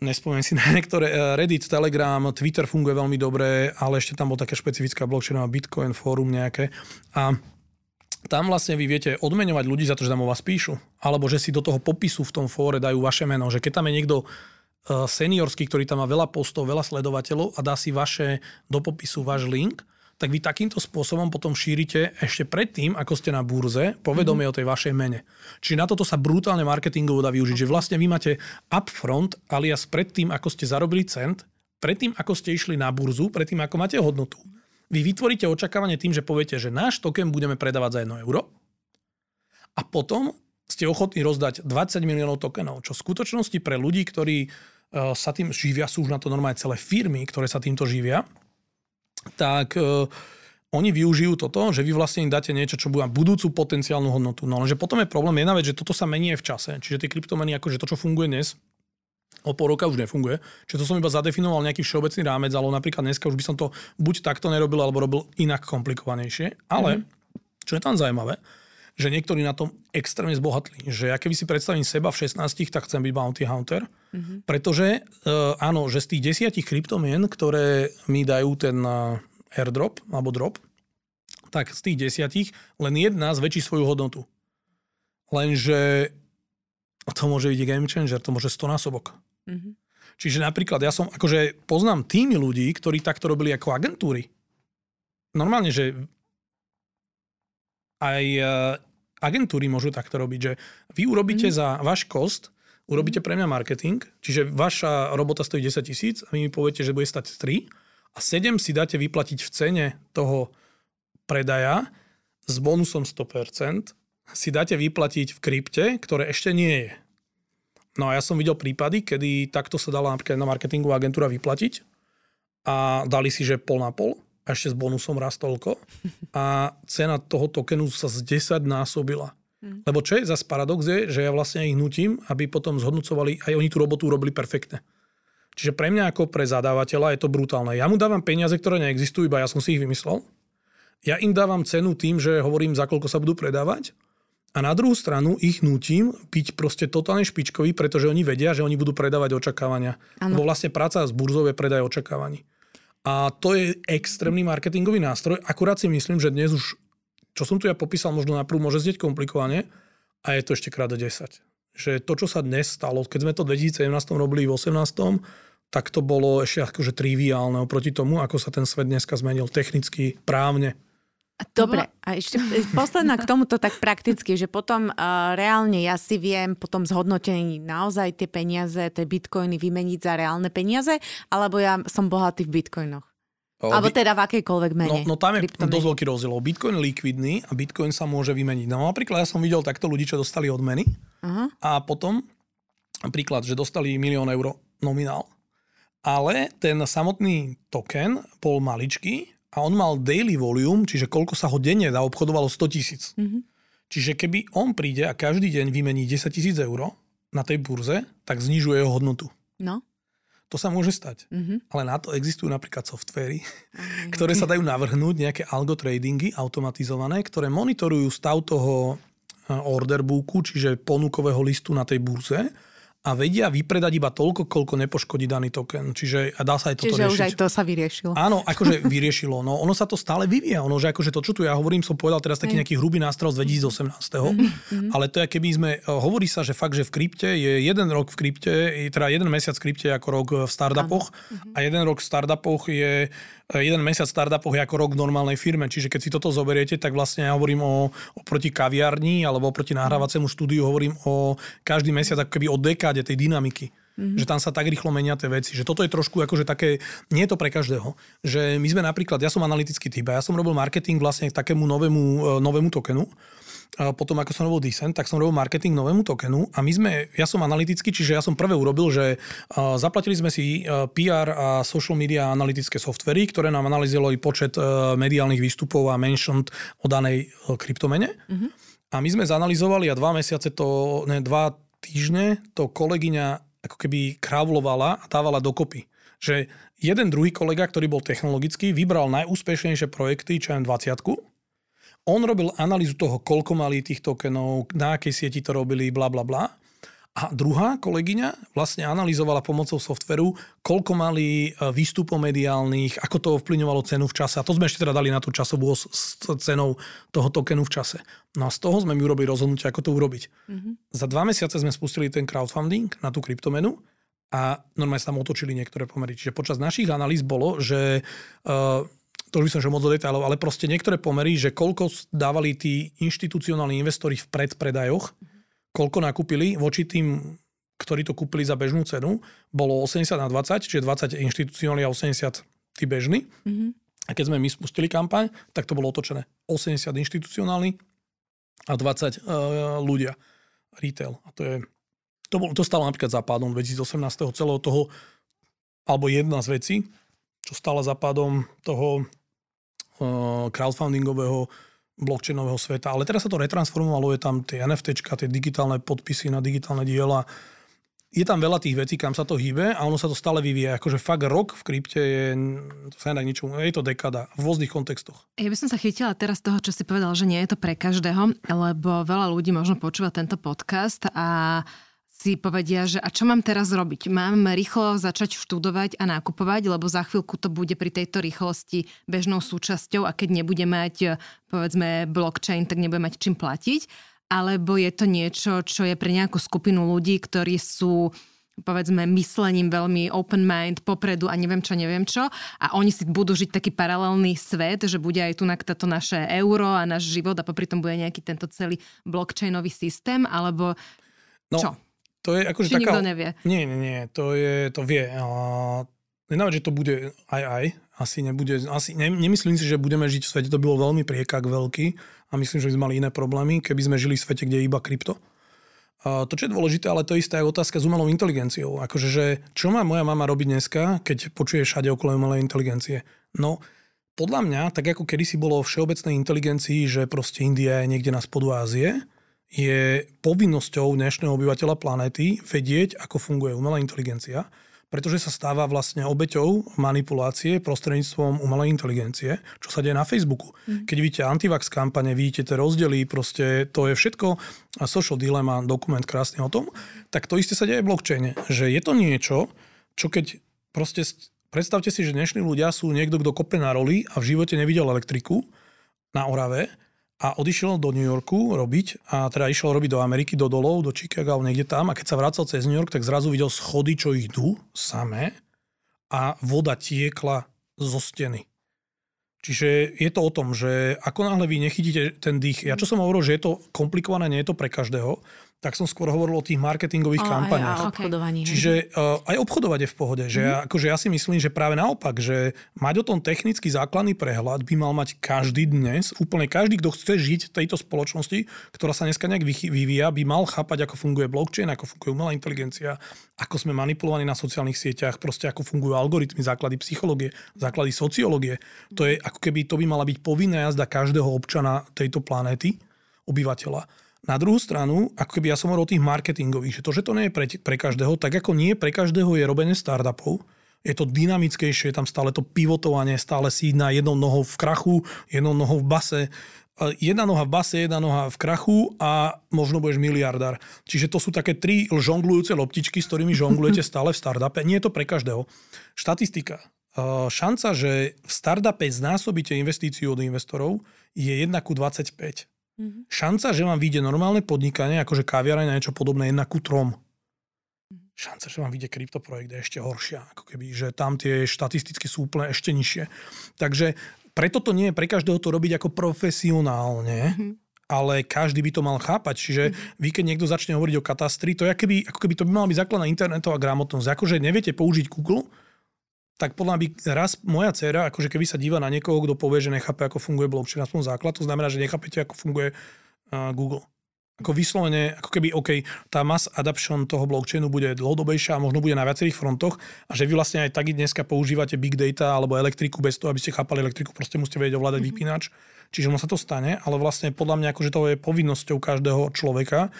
nespomínam si na niektoré, Reddit, Telegram, Twitter funguje veľmi dobre, ale ešte tam bol také špecifická blockchainová Bitcoin fórum nejaké. A tam vlastne vy viete odmeňovať ľudí za to, že tam o vás píšu. Alebo že si do toho popisu v tom fóre dajú vaše meno. Že keď tam je niekto eh, seniorský, ktorý tam má veľa postov, veľa sledovateľov a dá si vaše, do popisu váš link, tak vy takýmto spôsobom potom šírite ešte predtým, ako ste na burze, povedomie mm-hmm. o tej vašej mene. Čiže na toto sa brutálne marketingovo dá využiť, že vlastne vy máte upfront, alias predtým, ako ste zarobili cent, predtým, ako ste išli na burzu, predtým, ako máte hodnotu. Vy vytvoríte očakávanie tým, že poviete, že náš token budeme predávať za 1 euro a potom ste ochotní rozdať 20 miliónov tokenov, čo v skutočnosti pre ľudí, ktorí sa tým živia, sú už na to normálne celé firmy, ktoré sa týmto živia, tak uh, oni využijú toto, že vy vlastne im dáte niečo, čo bude budúcu potenciálnu hodnotu. No lenže potom je problém jedna vec, že toto sa mení aj v čase. Čiže tie kryptomeny, akože to, čo funguje dnes, o pol roka už nefunguje. Čiže to som iba zadefinoval nejaký všeobecný rámec, ale napríklad dneska už by som to buď takto nerobil, alebo robil inak komplikovanejšie. Ale, mm-hmm. čo je tam zaujímavé, že niektorí na tom extrémne zbohatli. Že ja keby si predstavím seba v 16, tak chcem byť bounty hunter, mm-hmm. pretože uh, áno, že z tých desiatich kryptomien, ktoré mi dajú ten uh, airdrop alebo drop, tak z tých desiatich len jedna zväčší svoju hodnotu. Lenže to môže byť game changer, to môže 100 násobok. Mm-hmm. Čiže napríklad ja som, akože poznám týmy ľudí, ktorí takto robili ako agentúry. Normálne, že aj e, agentúry môžu takto robiť, že vy urobíte mm-hmm. za váš kost, urobíte pre mňa marketing, čiže vaša robota stojí 10 tisíc a vy mi poviete, že bude stať 3 a 7 si dáte vyplatiť v cene toho predaja s bonusom 100%, si dáte vyplatiť v krypte, ktoré ešte nie je. No a ja som videl prípady, kedy takto sa dala napríklad na marketingová agentúra vyplatiť a dali si, že pol na pol a ešte s bonusom raz toľko a cena toho tokenu sa z 10 násobila. Hmm. Lebo čo je zase paradox je, že ja vlastne ich nutím, aby potom zhodnocovali, aj oni tú robotu urobili perfektne. Čiže pre mňa ako pre zadávateľa je to brutálne. Ja mu dávam peniaze, ktoré neexistujú, iba ja som si ich vymyslel. Ja im dávam cenu tým, že hovorím, za koľko sa budú predávať. A na druhú stranu ich nutím byť proste totálne špičkový, pretože oni vedia, že oni budú predávať očakávania. Ano. Lebo vlastne práca s burzou je predaj očakávaní. A to je extrémny marketingový nástroj. Akurát si myslím, že dnes už, čo som tu ja popísal, možno naprv môže znieť komplikovane, a je to ešte krát 10 že to, čo sa dnes stalo, keď sme to v 2017 robili v 18 tak to bolo ešte akože triviálne oproti tomu, ako sa ten svet dneska zmenil technicky, právne. Dobre, a ešte posledná k tomuto tak prakticky, že potom uh, reálne ja si viem potom zhodnotení naozaj tie peniaze, tie bitcoiny vymeniť za reálne peniaze, alebo ja som bohatý v bitcoinoch. Alebo teda v akejkoľvek mene. No, no tam je kryptomene. dosť veľký rozdiel. Bitcoin je likvidný a Bitcoin sa môže vymeniť. No napríklad ja som videl takto ľudí, čo dostali odmeny uh-huh. a potom napríklad, že dostali milión eur nominál. Ale ten samotný token bol maličký a on mal daily volume, čiže koľko sa ho denne dá obchodovalo 100 tisíc. Uh-huh. Čiže keby on príde a každý deň vymení 10 tisíc eur na tej burze, tak znižuje jeho hodnotu. No. To sa môže stať. Mm-hmm. Ale na to existujú napríklad softvery, mm-hmm. ktoré sa dajú navrhnúť, nejaké algo tradingy automatizované, ktoré monitorujú stav toho eh, order booku, čiže ponukového listu na tej burze a vedia vypredať iba toľko, koľko nepoškodí daný token. Čiže a dá sa aj toto Čiže riešiť. už aj to sa vyriešilo. Áno, akože vyriešilo. No ono sa to stále vyvíja. Ono, že akože to, čo tu ja hovorím, som povedal teraz taký nejaký hrubý nástroj z 2018. Mm-hmm. Ale to je, keby sme, eh, hovorí sa, že fakt, že v krypte je jeden rok v krypte, teda jeden mesiac v krypte ako rok v startupoch Áno. a jeden rok v startupoch je jeden mesiac startupov je ako rok v normálnej firme. Čiže keď si toto zoberiete, tak vlastne ja hovorím o, oproti kaviarni alebo oproti nahrávacemu štúdiu hovorím o každý mesiac ako keby o dekáde tej dynamiky. Mm-hmm. Že tam sa tak rýchlo menia tie veci. Že toto je trošku akože také, nie je to pre každého. Že my sme napríklad, ja som analytický typ a ja som robil marketing vlastne k takému novému, e, novému tokenu potom ako som robil Decent, tak som robil marketing novému tokenu a my sme, ja som analytický, čiže ja som prvé urobil, že zaplatili sme si PR a social media analytické softvery, ktoré nám analyzovali počet mediálnych výstupov a mentioned o danej kryptomene. Mm-hmm. A my sme zanalizovali a dva mesiace to, ne, dva týždne to kolegyňa ako keby kravlovala a dávala dokopy. Že jeden druhý kolega, ktorý bol technologický, vybral najúspešnejšie projekty, čo aj 20 on robil analýzu toho, koľko mali tých tokenov, na akej sieti to robili, bla bla bla. A druhá kolegyňa vlastne analyzovala pomocou softveru, koľko mali e, výstupov mediálnych, ako to ovplyvňovalo cenu v čase. A to sme ešte teda dali na tú časovú s cenou toho tokenu v čase. No a z toho sme mi urobili rozhodnutie, ako to urobiť. Mm-hmm. Za dva mesiace sme spustili ten crowdfunding na tú kryptomenu a normálne sa tam otočili niektoré pomery. Čiže počas našich analýz bolo, že uh, to už by som že moc do detailov, ale proste niektoré pomery, že koľko dávali tí inštitucionálni investori v predpredajoch, koľko nakúpili voči tým, ktorí to kúpili za bežnú cenu, bolo 80 na 20, čiže 20 inštitucionálni a 80 tí bežní. Mm-hmm. A keď sme my spustili kampaň, tak to bolo otočené. 80 inštitucionálni a 20 uh, ľudia. Retail. A to je To, bol, to stalo napríklad západom 2018. celého toho, alebo jedna z vecí, čo stala západom toho uh, crowdfundingového blockchainového sveta. Ale teraz sa to retransformovalo, je tam tie NFT, tie digitálne podpisy na digitálne diela, je tam veľa tých vecí, kam sa to hýbe a ono sa to stále vyvíja. Akože fakt rok v krypte je, to sa nedá ničomu, je to dekada v rôznych kontextoch. Ja by som sa chytila teraz toho, čo si povedal, že nie je to pre každého, lebo veľa ľudí možno počúva tento podcast a si povedia, že a čo mám teraz robiť? Mám rýchlo začať študovať a nakupovať, lebo za chvíľku to bude pri tejto rýchlosti bežnou súčasťou a keď nebude mať povedzme blockchain, tak nebude mať čím platiť alebo je to niečo, čo je pre nejakú skupinu ľudí, ktorí sú povedzme myslením veľmi open mind, popredu a neviem čo, neviem čo. A oni si budú žiť taký paralelný svet, že bude aj tu toto naše euro a náš život a popri tom bude nejaký tento celý blockchainový systém, alebo no, čo? To je akože Či taká... nikto nevie? Nie, nie, nie, to, je, to vie. Nenávad, že to bude aj aj. Asi nebude, asi, ne, nemyslím si, že budeme žiť v svete, to bolo veľmi priekak veľký a myslím, že by sme mali iné problémy, keby sme žili v svete, kde je iba krypto. A to, čo je dôležité, ale to isté je otázka s umelou inteligenciou. Akože, že čo má moja mama robiť dneska, keď počuje všade okolo umelej inteligencie? No, podľa mňa, tak ako kedysi bolo všeobecnej inteligencii, že proste India je niekde na spodu Ázie, je povinnosťou dnešného obyvateľa planéty vedieť, ako funguje umelá inteligencia pretože sa stáva vlastne obeťou manipulácie prostredníctvom umelej inteligencie, čo sa deje na Facebooku. Mm. Keď vidíte antivax kampane, vidíte tie rozdiely, proste to je všetko, a social dilemma, dokument krásny o tom, tak to isté sa deje v blockchaine, že je to niečo, čo keď proste predstavte si, že dnešní ľudia sú niekto, kto kope na roli a v živote nevidel elektriku na Orave a odišiel do New Yorku robiť a teda išiel robiť do Ameriky, do dolov, do Chicago alebo niekde tam a keď sa vracal cez New York, tak zrazu videl schody, čo idú samé a voda tiekla zo steny. Čiže je to o tom, že ako náhle vy nechytíte ten dých, ja čo som hovoril, že je to komplikované, nie je to pre každého, tak som skôr hovoril o tých marketingových o, kampaniach. Aj, aj obchodovaní. Čiže uh, aj obchodovať je v pohode. Že mm-hmm. ja, akože ja si myslím, že práve naopak, že mať o tom technický základný prehľad by mal mať každý dnes, úplne každý, kto chce žiť v tejto spoločnosti, ktorá sa dneska nejak vyvíja, by mal chápať, ako funguje blockchain, ako funguje umelá inteligencia, ako sme manipulovaní na sociálnych sieťach, proste ako fungujú algoritmy, základy psychológie, základy sociológie. To je ako keby to by mala byť povinná jazda každého občana tejto planéty, obyvateľa. Na druhú stranu, ako keby ja som hovoril o tých marketingových, že to, že to nie je pre, pre každého, tak ako nie pre každého je robenie startupov, je to dynamickejšie, je tam stále to pivotovanie, stále si na jednou nohou v krachu, jednou nohou v base, jedna noha v base, jedna noha v krachu a možno budeš miliardár. Čiže to sú také tri žonglujúce loptičky, s ktorými žonglujete stále v startupe. Nie je to pre každého. Štatistika. Šanca, že v startupe znásobíte investíciu od investorov je 1 ku 25. Mm-hmm. Šanca, že vám vyjde normálne podnikanie, akože kaviareň a niečo podobné, jedna ku trom. Mm-hmm. Šanca, že vám vyjde kryptoprojekt je ešte horšia. Ako keby, že tam tie štatistiky sú úplne ešte nižšie. Takže preto to nie je pre každého to robiť ako profesionálne, mm-hmm. ale každý by to mal chápať. Čiže mm-hmm. vy, keď niekto začne hovoriť o katastri, to je keby, ako keby to by mala byť základná internetová gramotnosť. Akože neviete použiť Google, tak podľa by raz moja dcera, akože keby sa díva na niekoho, kto povie, že nechápe, ako funguje blockchain, aspoň základ, to znamená, že nechápete, ako funguje uh, Google. Ako vyslovene, ako keby, OK, tá mass adoption toho blockchainu bude dlhodobejšia a možno bude na viacerých frontoch a že vy vlastne aj tak dneska používate big data alebo elektriku bez toho, aby ste chápali elektriku, proste musíte vedieť ovládať mm-hmm. vypínač. Čiže ono sa to stane, ale vlastne podľa mňa akože to je povinnosťou každého človeka,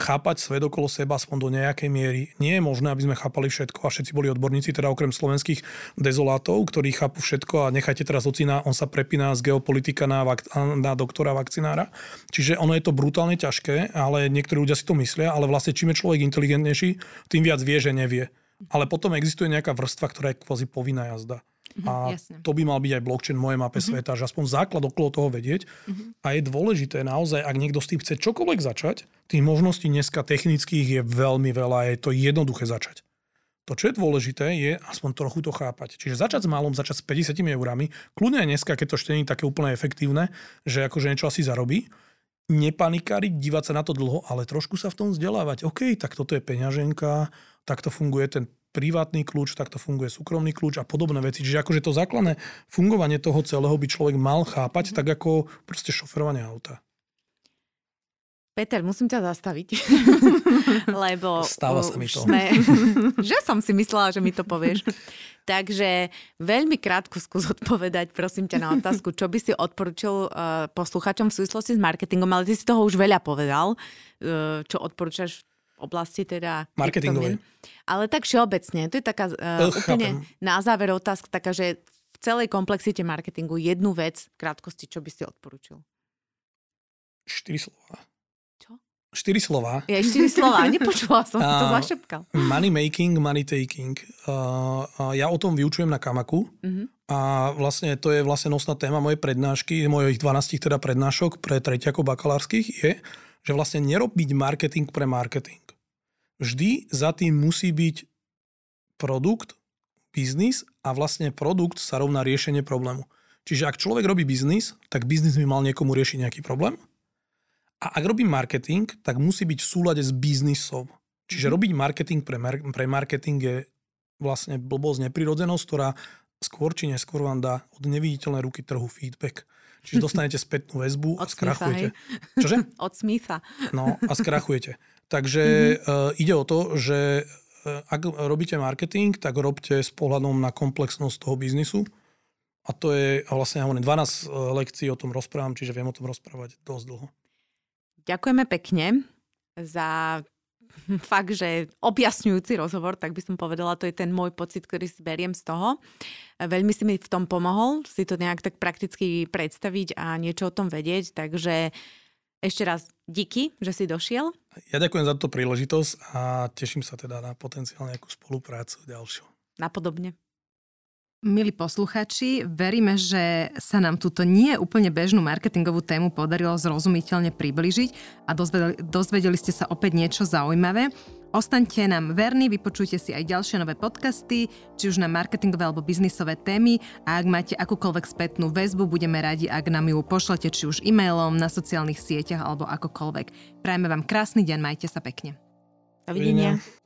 chápať svet okolo seba aspoň do nejakej miery. Nie je možné, aby sme chápali všetko a všetci boli odborníci, teda okrem slovenských dezolátov, ktorí chápu všetko a nechajte teraz ocina, on sa prepína z geopolitika na, vak- na doktora vakcinára. Čiže ono je to brutálne ťažké, ale niektorí ľudia si to myslia, ale vlastne čím je človek inteligentnejší, tým viac vie, že nevie. Ale potom existuje nejaká vrstva, ktorá je kvázi povinná jazda. Uh-huh, a jasne. to by mal byť aj blockchain v mojej mape uh-huh. sveta, že aspoň základ okolo toho vedieť. Uh-huh. A je dôležité naozaj, ak niekto s tým chce čokoľvek začať, tých možností dneska technických je veľmi veľa a je to jednoduché začať. To, čo je dôležité, je aspoň trochu to chápať. Čiže začať s malom, začať s 50 eurami, kľudne aj dneska, keď to ešte nie je také úplne efektívne, že akože niečo asi zarobí, nepanikáriť, dívať sa na to dlho, ale trošku sa v tom vzdelávať. OK, tak toto je peňaženka, takto funguje ten privátny kľúč, takto funguje súkromný kľúč a podobné veci. Čiže akože to základné fungovanie toho celého by človek mal chápať, tak ako proste šoferovanie auta. Peter, musím ťa zastaviť, lebo Stáva sa mi to. Sme, že som si myslela, že mi to povieš. Takže veľmi krátko skús odpovedať, prosím ťa, na otázku, čo by si odporučil uh, posluchačom v súvislosti s marketingom, ale ty si toho už veľa povedal, uh, čo odporúčaš v oblasti teda... Marketingovej. Ale tak všeobecne, to je taká uh, úplne chápem. na záver otázka, taká, že v celej komplexite marketingu jednu vec, v krátkosti, čo by si odporúčil? Štyri slova. Štyri slova. Ja štyri slova, nepočula som, to zašepkal. Money making, money taking. Uh, uh, ja o tom vyučujem na Kamaku uh-huh. a vlastne to je vlastne nosná téma mojej prednášky, mojich 12 teda prednášok pre treťakov bakalárskych je, že vlastne nerobiť marketing pre marketing. Vždy za tým musí byť produkt, biznis a vlastne produkt sa rovná riešenie problému. Čiže ak človek robí biznis, tak biznis by mal niekomu riešiť nejaký problém a ak robím marketing, tak musí byť v súlade s biznisom. Čiže mm. robiť marketing pre, mar- pre marketing je vlastne blbosť, neprirodzenosť, ktorá skôr či neskôr vám dá od neviditeľnej ruky trhu feedback. Čiže dostanete spätnú väzbu a skrachujete. Čože? Od Smitha. No a skrachujete. Takže mm-hmm. ide o to, že uh, ak robíte marketing, tak robte s pohľadom na komplexnosť toho biznisu. A to je vlastne, ja hovorím, 12 uh, lekcií o tom rozprávam, čiže viem o tom rozprávať dosť dlho. Ďakujeme pekne za fakt, že objasňujúci rozhovor, tak by som povedala, to je ten môj pocit, ktorý si beriem z toho. Veľmi si mi v tom pomohol, si to nejak tak prakticky predstaviť a niečo o tom vedieť, takže ešte raz díky, že si došiel. Ja ďakujem za túto príležitosť a teším sa teda na potenciálne nejakú spoluprácu ďalšiu. Napodobne. Milí posluchači, veríme, že sa nám túto nie úplne bežnú marketingovú tému podarilo zrozumiteľne približiť a dozvedeli, dozvedeli ste sa opäť niečo zaujímavé. Ostaňte nám verní, vypočujte si aj ďalšie nové podcasty, či už na marketingové alebo biznisové témy a ak máte akúkoľvek spätnú väzbu, budeme radi, ak nám ju pošlete či už e-mailom, na sociálnych sieťach alebo akokoľvek. Prajme vám krásny deň, majte sa pekne. Dovidenia. Dovidenia.